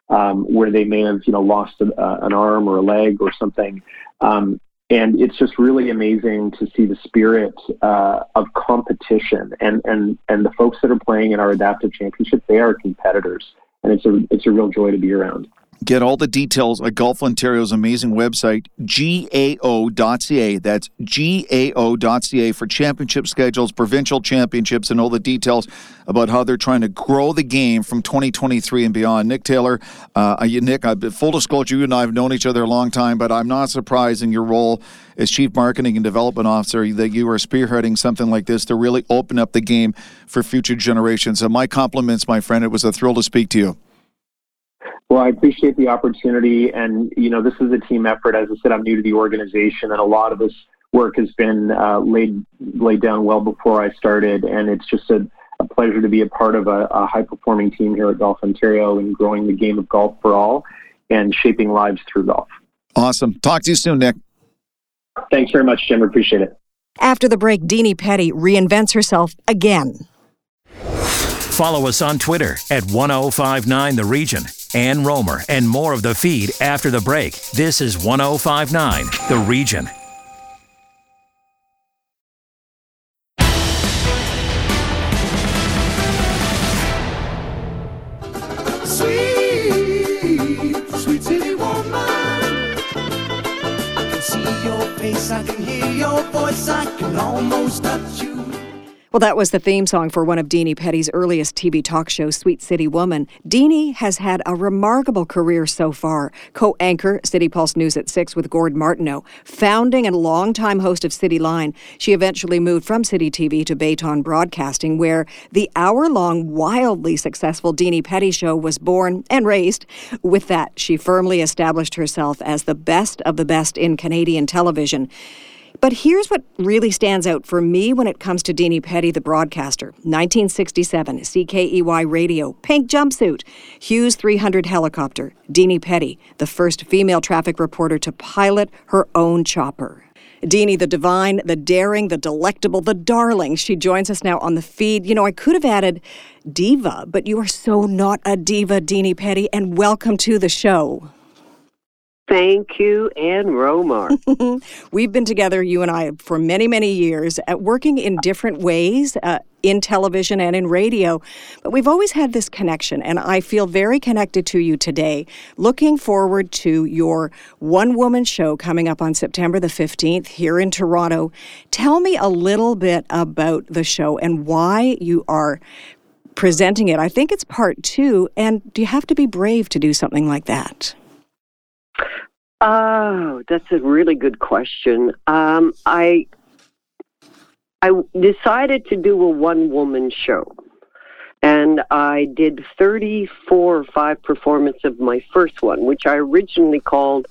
um, where they may have, you know, lost a, uh, an arm or a leg or something. Um, and it's just really amazing to see the spirit uh, of competition and, and, and the folks that are playing in our adaptive championship, they are competitors and it's a it's a real joy to be around. Get all the details at Golf Ontario's amazing website, gao.ca. That's gao.ca for championship schedules, provincial championships, and all the details about how they're trying to grow the game from 2023 and beyond. Nick Taylor, uh, Nick, full disclosure, you and I have known each other a long time, but I'm not surprised in your role as Chief Marketing and Development Officer that you are spearheading something like this to really open up the game for future generations. So, my compliments, my friend. It was a thrill to speak to you. Well, I appreciate the opportunity, and you know, this is a team effort. As I said, I'm new to the organization, and a lot of this work has been uh, laid laid down well before I started, and it's just a, a pleasure to be a part of a, a high performing team here at Golf Ontario and growing the game of golf for all and shaping lives through golf. Awesome. Talk to you soon, Nick. Thanks very much, Jim. Appreciate it. After the break, Dini Petty reinvents herself again. Follow us on Twitter at 1059 The Region. Ann Rohmer and more of the feed after the break. This is 1059 The Region. I can hear your voice, I can almost touch you. Well, that was the theme song for one of Dini Petty's earliest TV talk shows, Sweet City Woman. Dini has had a remarkable career so far. Co anchor, City Pulse News at 6 with Gord Martineau, founding and longtime host of City Line. She eventually moved from City TV to Baton Broadcasting, where the hour long, wildly successful Dini Petty show was born and raised. With that, she firmly established herself as the best of the best in Canadian television. But here's what really stands out for me when it comes to Dini Petty, the broadcaster. 1967, CKEY radio, pink jumpsuit, Hughes 300 helicopter, Dini Petty, the first female traffic reporter to pilot her own chopper. Dini, the divine, the daring, the delectable, the darling. She joins us now on the feed. You know, I could have added diva, but you are so not a diva, Dini Petty, and welcome to the show. Thank you, Ann Rohmer. We've been together, you and I, for many, many years, at working in different ways uh, in television and in radio. But we've always had this connection, and I feel very connected to you today. Looking forward to your one woman show coming up on September the 15th here in Toronto. Tell me a little bit about the show and why you are presenting it. I think it's part two, and do you have to be brave to do something like that? Oh, that's a really good question. Um, I I decided to do a one woman show. And I did 34 or 5 performances of my first one, which I originally called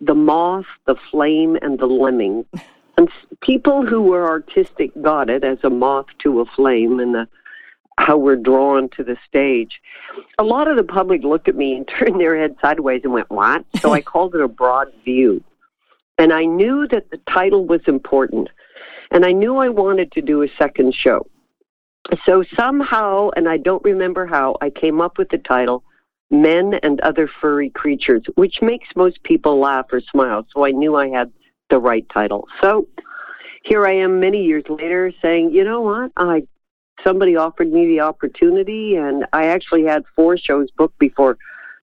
The Moth, The Flame, and The Lemming. And people who were artistic got it as a moth to a flame, and the how we're drawn to the stage. A lot of the public looked at me and turned their head sideways and went, What? So I called it a broad view. And I knew that the title was important. And I knew I wanted to do a second show. So somehow, and I don't remember how, I came up with the title Men and Other Furry Creatures, which makes most people laugh or smile. So I knew I had the right title. So here I am many years later saying, you know what? I somebody offered me the opportunity, and I actually had four shows booked before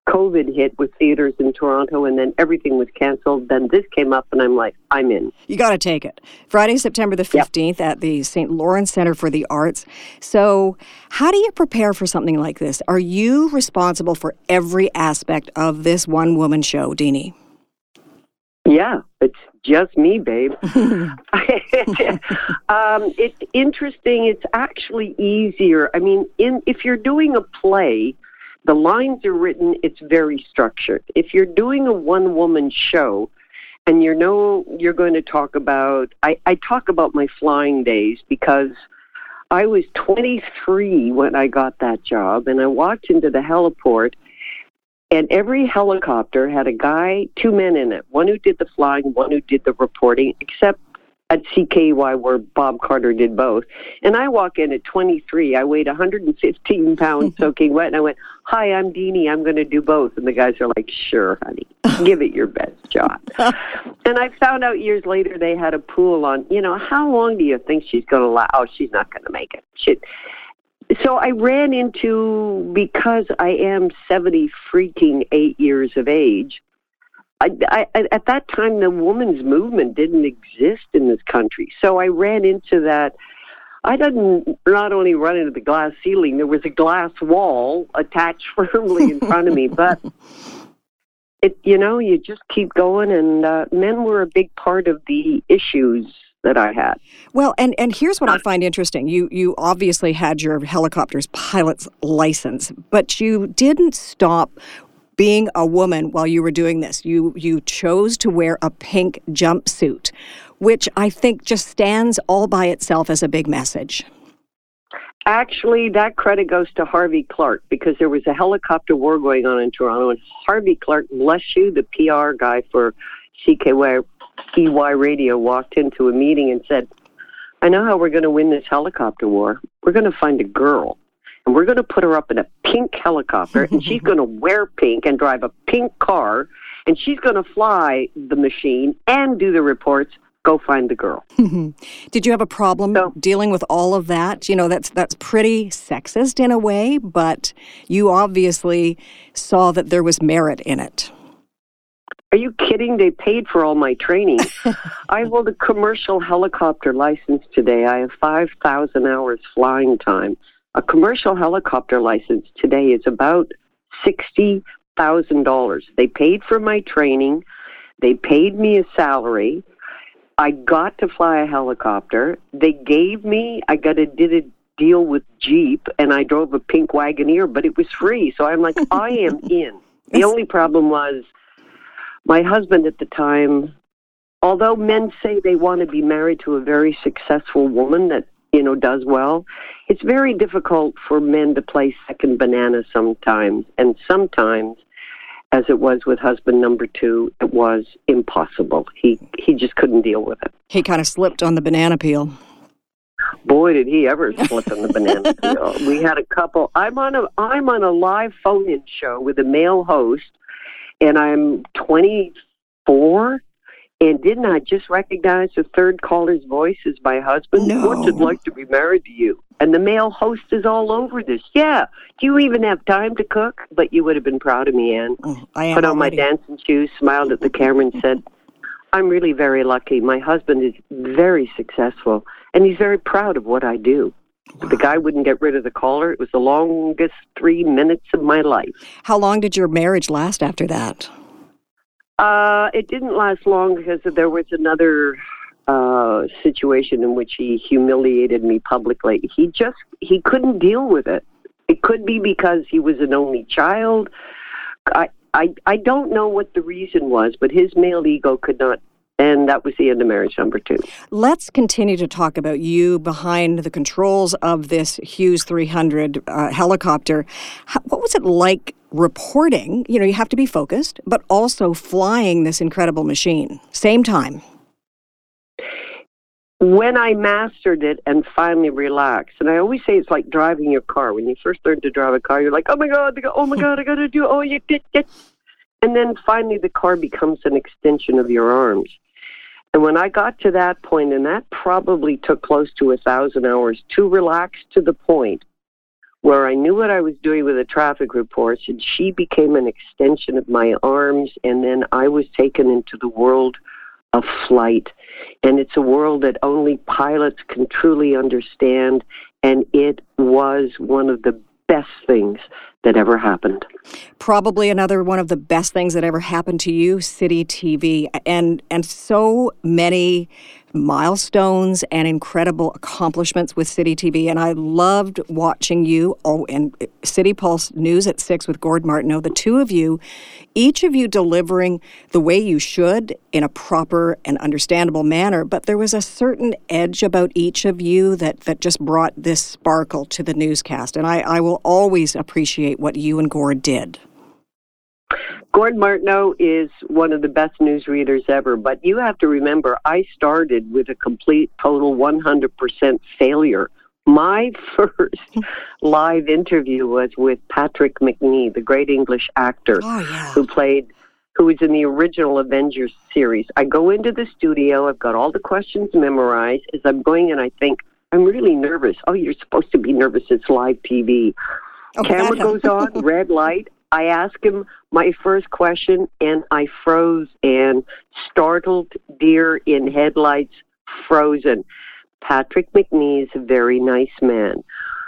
COVID hit with theaters in Toronto, and then everything was canceled. Then this came up, and I'm like, I'm in. You got to take it. Friday, September the 15th yep. at the St. Lawrence Center for the Arts. So, how do you prepare for something like this? Are you responsible for every aspect of this one woman show, Dini? Yeah, it's just me, babe. um, it's interesting. It's actually easier. I mean, in if you're doing a play, the lines are written. It's very structured. If you're doing a one-woman show, and you know you're going to talk about, I, I talk about my flying days because. I was 23 when I got that job, and I walked into the heliport, and every helicopter had a guy, two men in it, one who did the flying, one who did the reporting, except at CKY where Bob Carter did both. And I walk in at 23. I weighed 115 pounds soaking wet. And I went, Hi, I'm Dini. I'm going to do both. And the guys are like, Sure, honey. Give it your best shot. and I found out years later they had a pool on, you know, how long do you think she's going to last? Oh, she's not going to make it. She, so I ran into because I am seventy freaking eight years of age. I, I, at that time, the women's movement didn't exist in this country. So I ran into that. I didn't not only run into the glass ceiling, there was a glass wall attached firmly in front of me, but it, you know, you just keep going. And uh, men were a big part of the issues that I had. Well, and and here's what I uh, find interesting. You you obviously had your helicopter's pilot's license, but you didn't stop being a woman while you were doing this. You you chose to wear a pink jumpsuit, which I think just stands all by itself as a big message. Actually, that credit goes to Harvey Clark because there was a helicopter war going on in Toronto, and Harvey Clark, bless you, the PR guy for CKY EY Radio walked into a meeting and said, I know how we're going to win this helicopter war. We're going to find a girl and we're going to put her up in a pink helicopter and she's going to wear pink and drive a pink car and she's going to fly the machine and do the reports go find the girl. Did you have a problem so, dealing with all of that? You know, that's that's pretty sexist in a way, but you obviously saw that there was merit in it. Are you kidding? They paid for all my training. I hold a commercial helicopter license today. I have 5,000 hours flying time. A commercial helicopter license today is about $60,000. They paid for my training. They paid me a salary. I got to fly a helicopter. They gave me, I got a, did a deal with Jeep and I drove a pink Wagoneer, but it was free. So I'm like, I am in. The only problem was my husband at the time, although men say they want to be married to a very successful woman that, you know, does well, it's very difficult for men to play second banana sometimes. And sometimes, as it was with husband number two, it was impossible. He he just couldn't deal with it. He kind of slipped on the banana peel. Boy, did he ever slip on the banana peel. We had a couple. I'm on a I'm on a live phone-in show with a male host, and I'm 24. And didn't I just recognize the third caller's voice as my husband? No. What's it like to be married to you? And the male host is all over this. Yeah. Do you even have time to cook? But you would have been proud of me, Ann. Oh, I am Put on already. my dancing shoes, smiled at the camera, and said, I'm really very lucky. My husband is very successful, and he's very proud of what I do. The guy wouldn't get rid of the caller. It was the longest three minutes of my life. How long did your marriage last after that? Uh, it didn't last long because there was another uh, situation in which he humiliated me publicly. He just he couldn't deal with it. It could be because he was an only child. I I I don't know what the reason was, but his male ego could not. And that was the end of marriage number two. Let's continue to talk about you behind the controls of this Hughes 300 uh, helicopter. How, what was it like reporting? You know, you have to be focused, but also flying this incredible machine. Same time. when I mastered it and finally relaxed, and I always say it's like driving your car. When you first learn to drive a car, you're like, oh my God, oh my God, I got to do, oh, you did, did. And then finally the car becomes an extension of your arms. And when I got to that point, and that probably took close to a thousand hours to relax to the point where I knew what I was doing with the traffic reports, and she became an extension of my arms, and then I was taken into the world of flight. And it's a world that only pilots can truly understand, and it was one of the best things that ever happened. Probably another one of the best things that ever happened to you, City TV, and and so many milestones and incredible accomplishments with City TV. And I loved watching you. Oh, and City Pulse News at six with Gord Martineau. The two of you, each of you delivering the way you should in a proper and understandable manner. But there was a certain edge about each of you that that just brought this sparkle to the newscast. And I, I will always appreciate what you and Gord did. Gord Martineau is one of the best newsreaders ever, but you have to remember, I started with a complete, total 100% failure. My first live interview was with Patrick Macnee, the great English actor Oh, yeah. who played, who was in the original Avengers series. I go into the studio, I've got all the questions memorized. As I'm going in, I think, I'm really nervous. Oh, you're supposed to be nervous. It's live TV. Oh, Camera goes on, red light. I ask him my first question, and I froze and startled deer in headlights, frozen. Patrick Macnee is a very nice man.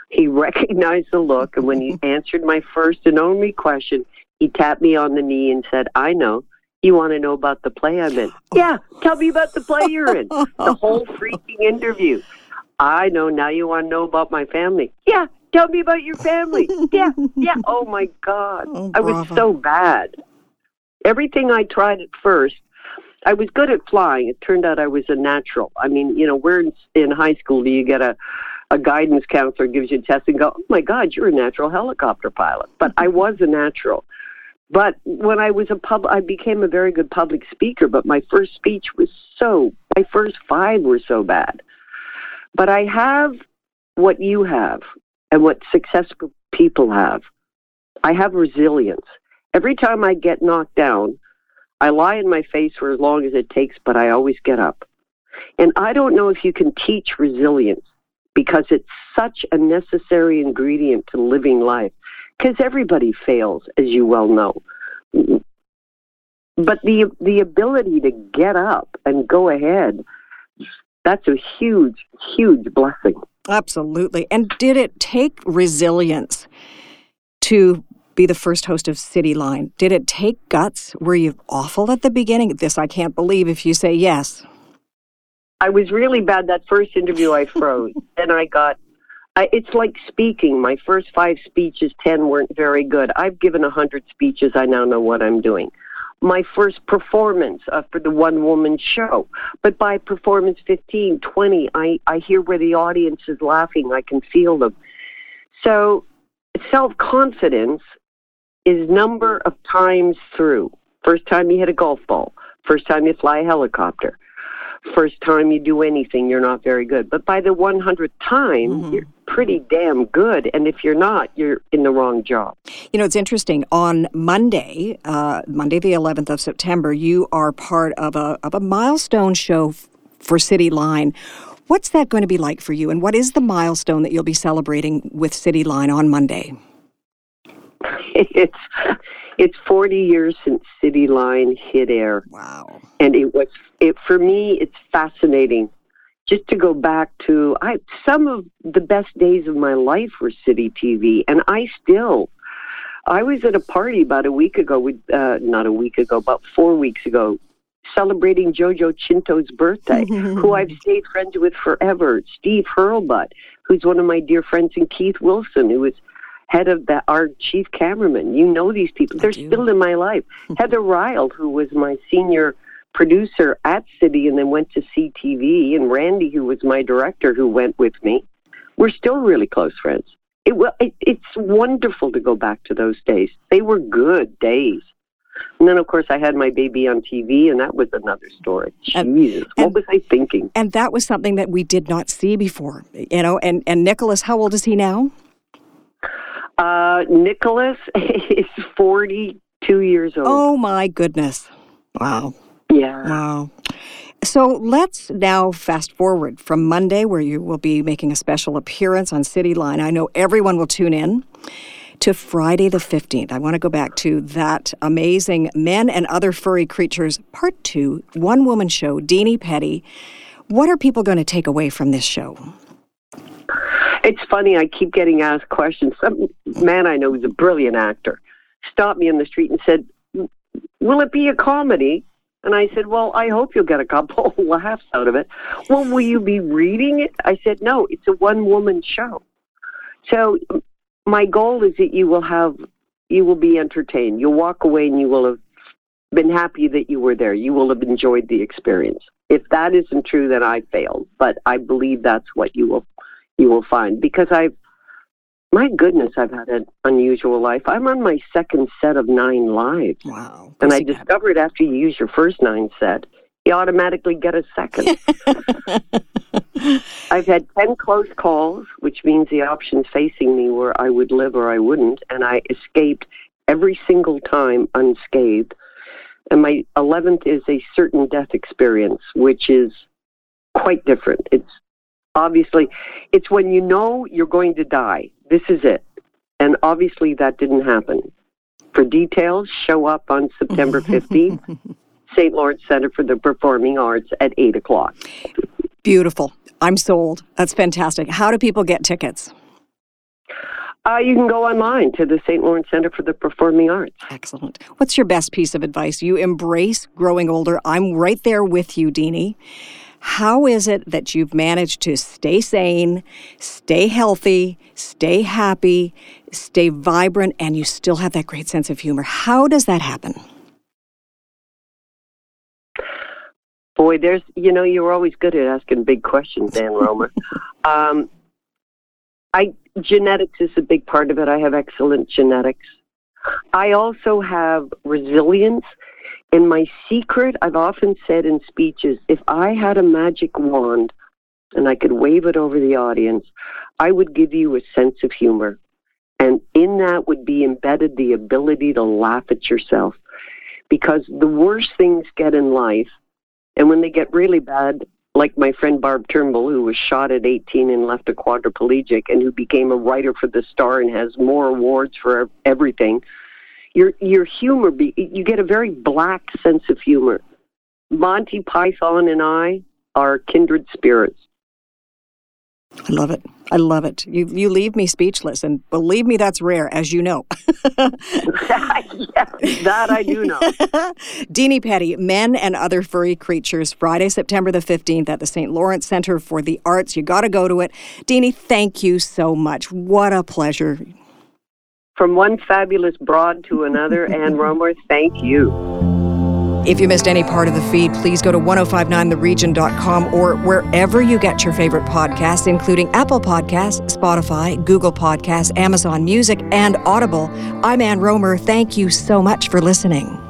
He recognized the look, and when he answered my first and only question, he tapped me on the knee and said, I know. You want to know about the play I'm in? Yeah, tell me about the play you're in. The whole freaking interview. I know. Now you want to know about my family. Yeah, tell me about your family. Yeah, yeah. Oh my God. Oh, I was so bad. Everything I tried at first, I was good at flying. It turned out I was a natural. I mean, you know, where in, in high school do you get a, a guidance counselor gives you a test and go, oh my God, you're a natural helicopter pilot. But I was a natural. But when I was a pub, I became a very good public speaker. But my first speech was so, my first five were so bad. But I have what you have and what successful people have. I have resilience. Every time I get knocked down, I lie in my face for as long as it takes, but I always get up. And I don't know if you can teach resilience because it's such a necessary ingredient to living life. Because everybody fails, as you well know. but the the ability to get up and go ahead, that's a huge, huge blessing. Absolutely. And did it take resilience to be the first host of City Line? Did it take guts? Were you awful at the beginning? This I can't believe if you say yes. I was really bad that first interview. I froze. and I got. I, it's like speaking. My first five speeches, ten weren't very good. I've given a hundred speeches. I now know what I'm doing. My first performance for the one woman show. But by performance 15, 20, I, I hear where the audience is laughing. I can feel them. So self confidence is number of times through. First time you hit a golf ball. First time you fly a helicopter first time you do anything, you're not very good. But by the 100th time, mm-hmm. you're pretty damn good. And if you're not, you're in the wrong job. You know, it's interesting. On Monday, uh, Monday the 11th of September, you are part of a, of a milestone show f- for City Line. What's that going to be like for you? And what is the milestone that you'll be celebrating with City Line on Monday? It's it's 40 years since City Line hit air. Wow. And it was it for me it's fascinating just to go back to I some of the best days of my life were City TV and I still I was at a party about a week ago with uh, not a week ago about 4 weeks ago celebrating Jojo Chintoh's birthday, who I've stayed friends with forever. Steve Hurlbut, who's one of my dear friends, and Keith Wilson, who was head of the our chief cameraman. You know these people; they're still in my life. Heather Ryle, who was my senior producer at City and then went to CTV, and Randy, who was my director, who went with me. We're still really close friends. It, well, it, it's wonderful to go back to those days. They were good days. And then, of course, I had my baby on TV, and that was another story. And, Jesus, what was I thinking? And that was something that we did not see before, you know. And and Nicholas, how old is he now? Uh, Nicholas is 42 years old. Oh, my goodness. Wow. Yeah. Wow. So let's now fast forward from Monday, where you will be making a special appearance on City Line. I know everyone will tune in to Friday the 15th. I want to go back to that amazing Men and Other Furry Creatures Part 2 one woman show, Dini Petty. What are people going to take away from this show? It's funny, I keep getting asked questions. Some man I know who's a brilliant actor stopped me in the street and said, Will it be a comedy? And I said, Well, I hope you'll get a couple laughs out of it. Well, will you be reading it? I said, No, it's a one woman show. So my goal is that you will have you will be entertained. You'll walk away and you will have been happy that you were there. You will have enjoyed the experience. If that isn't true, then I failed. But I believe that's what you will you will find because I've my goodness, I've had an unusual life. I'm on my second set of nine lives. Wow. And I discovered after you use your first nine set, you automatically get a second. I've had 10 close calls, which means the options facing me were I would live or I wouldn't, and I escaped every single time unscathed. And my 11th is a certain death experience, which is quite different. It's obviously, it's when you know you're going to die. This is it. And obviously, that didn't happen. For details, show up on September 15th, St. Lawrence Center for the Performing Arts at 8 o'clock. Beautiful. I'm sold. That's fantastic. How do people get tickets? Uh, you can go online to the St. Lawrence Center for the Performing Arts. Excellent. What's your best piece of advice? You embrace growing older. I'm right there with you, Dini. How is it that you've managed to stay sane, stay healthy, stay happy, stay vibrant, and you still have that great sense of humor? How does that happen? Boy, there's, you know, you're always good at asking big questions, Dan Rohmer. um, I genetics is a big part of it. I have excellent genetics. I also have resilience and my secret, I've often said in speeches, if I had a magic wand and I could wave it over the audience, I would give you a sense of humor. And in that would be embedded the ability to laugh at yourself. Because the worst things get in life, and when they get really bad, like my friend Barb Turnbull, who was shot at 18 and left a quadriplegic, and who became a writer for The Star and has more awards for everything your your humor be you get a very black sense of humor. Monty Python and I are kindred spirits. I love it. I love it. You you leave me speechless, and believe me, that's rare, as you know. yeah, that I do know. Dini Petty, Men and Other Furry Creatures, Friday, September the 15th at the St. Lawrence Center for the Arts. You got to go to it. Dini, thank you so much. What a pleasure. From one fabulous broad to another, Ann Rohmer, thank you. If you missed any part of the feed, please go to 1059theregion.com or wherever you get your favorite podcasts, including Apple Podcasts, Spotify, Google Podcasts, Amazon Music, and Audible. I'm Ann Rohmer. Thank you so much for listening.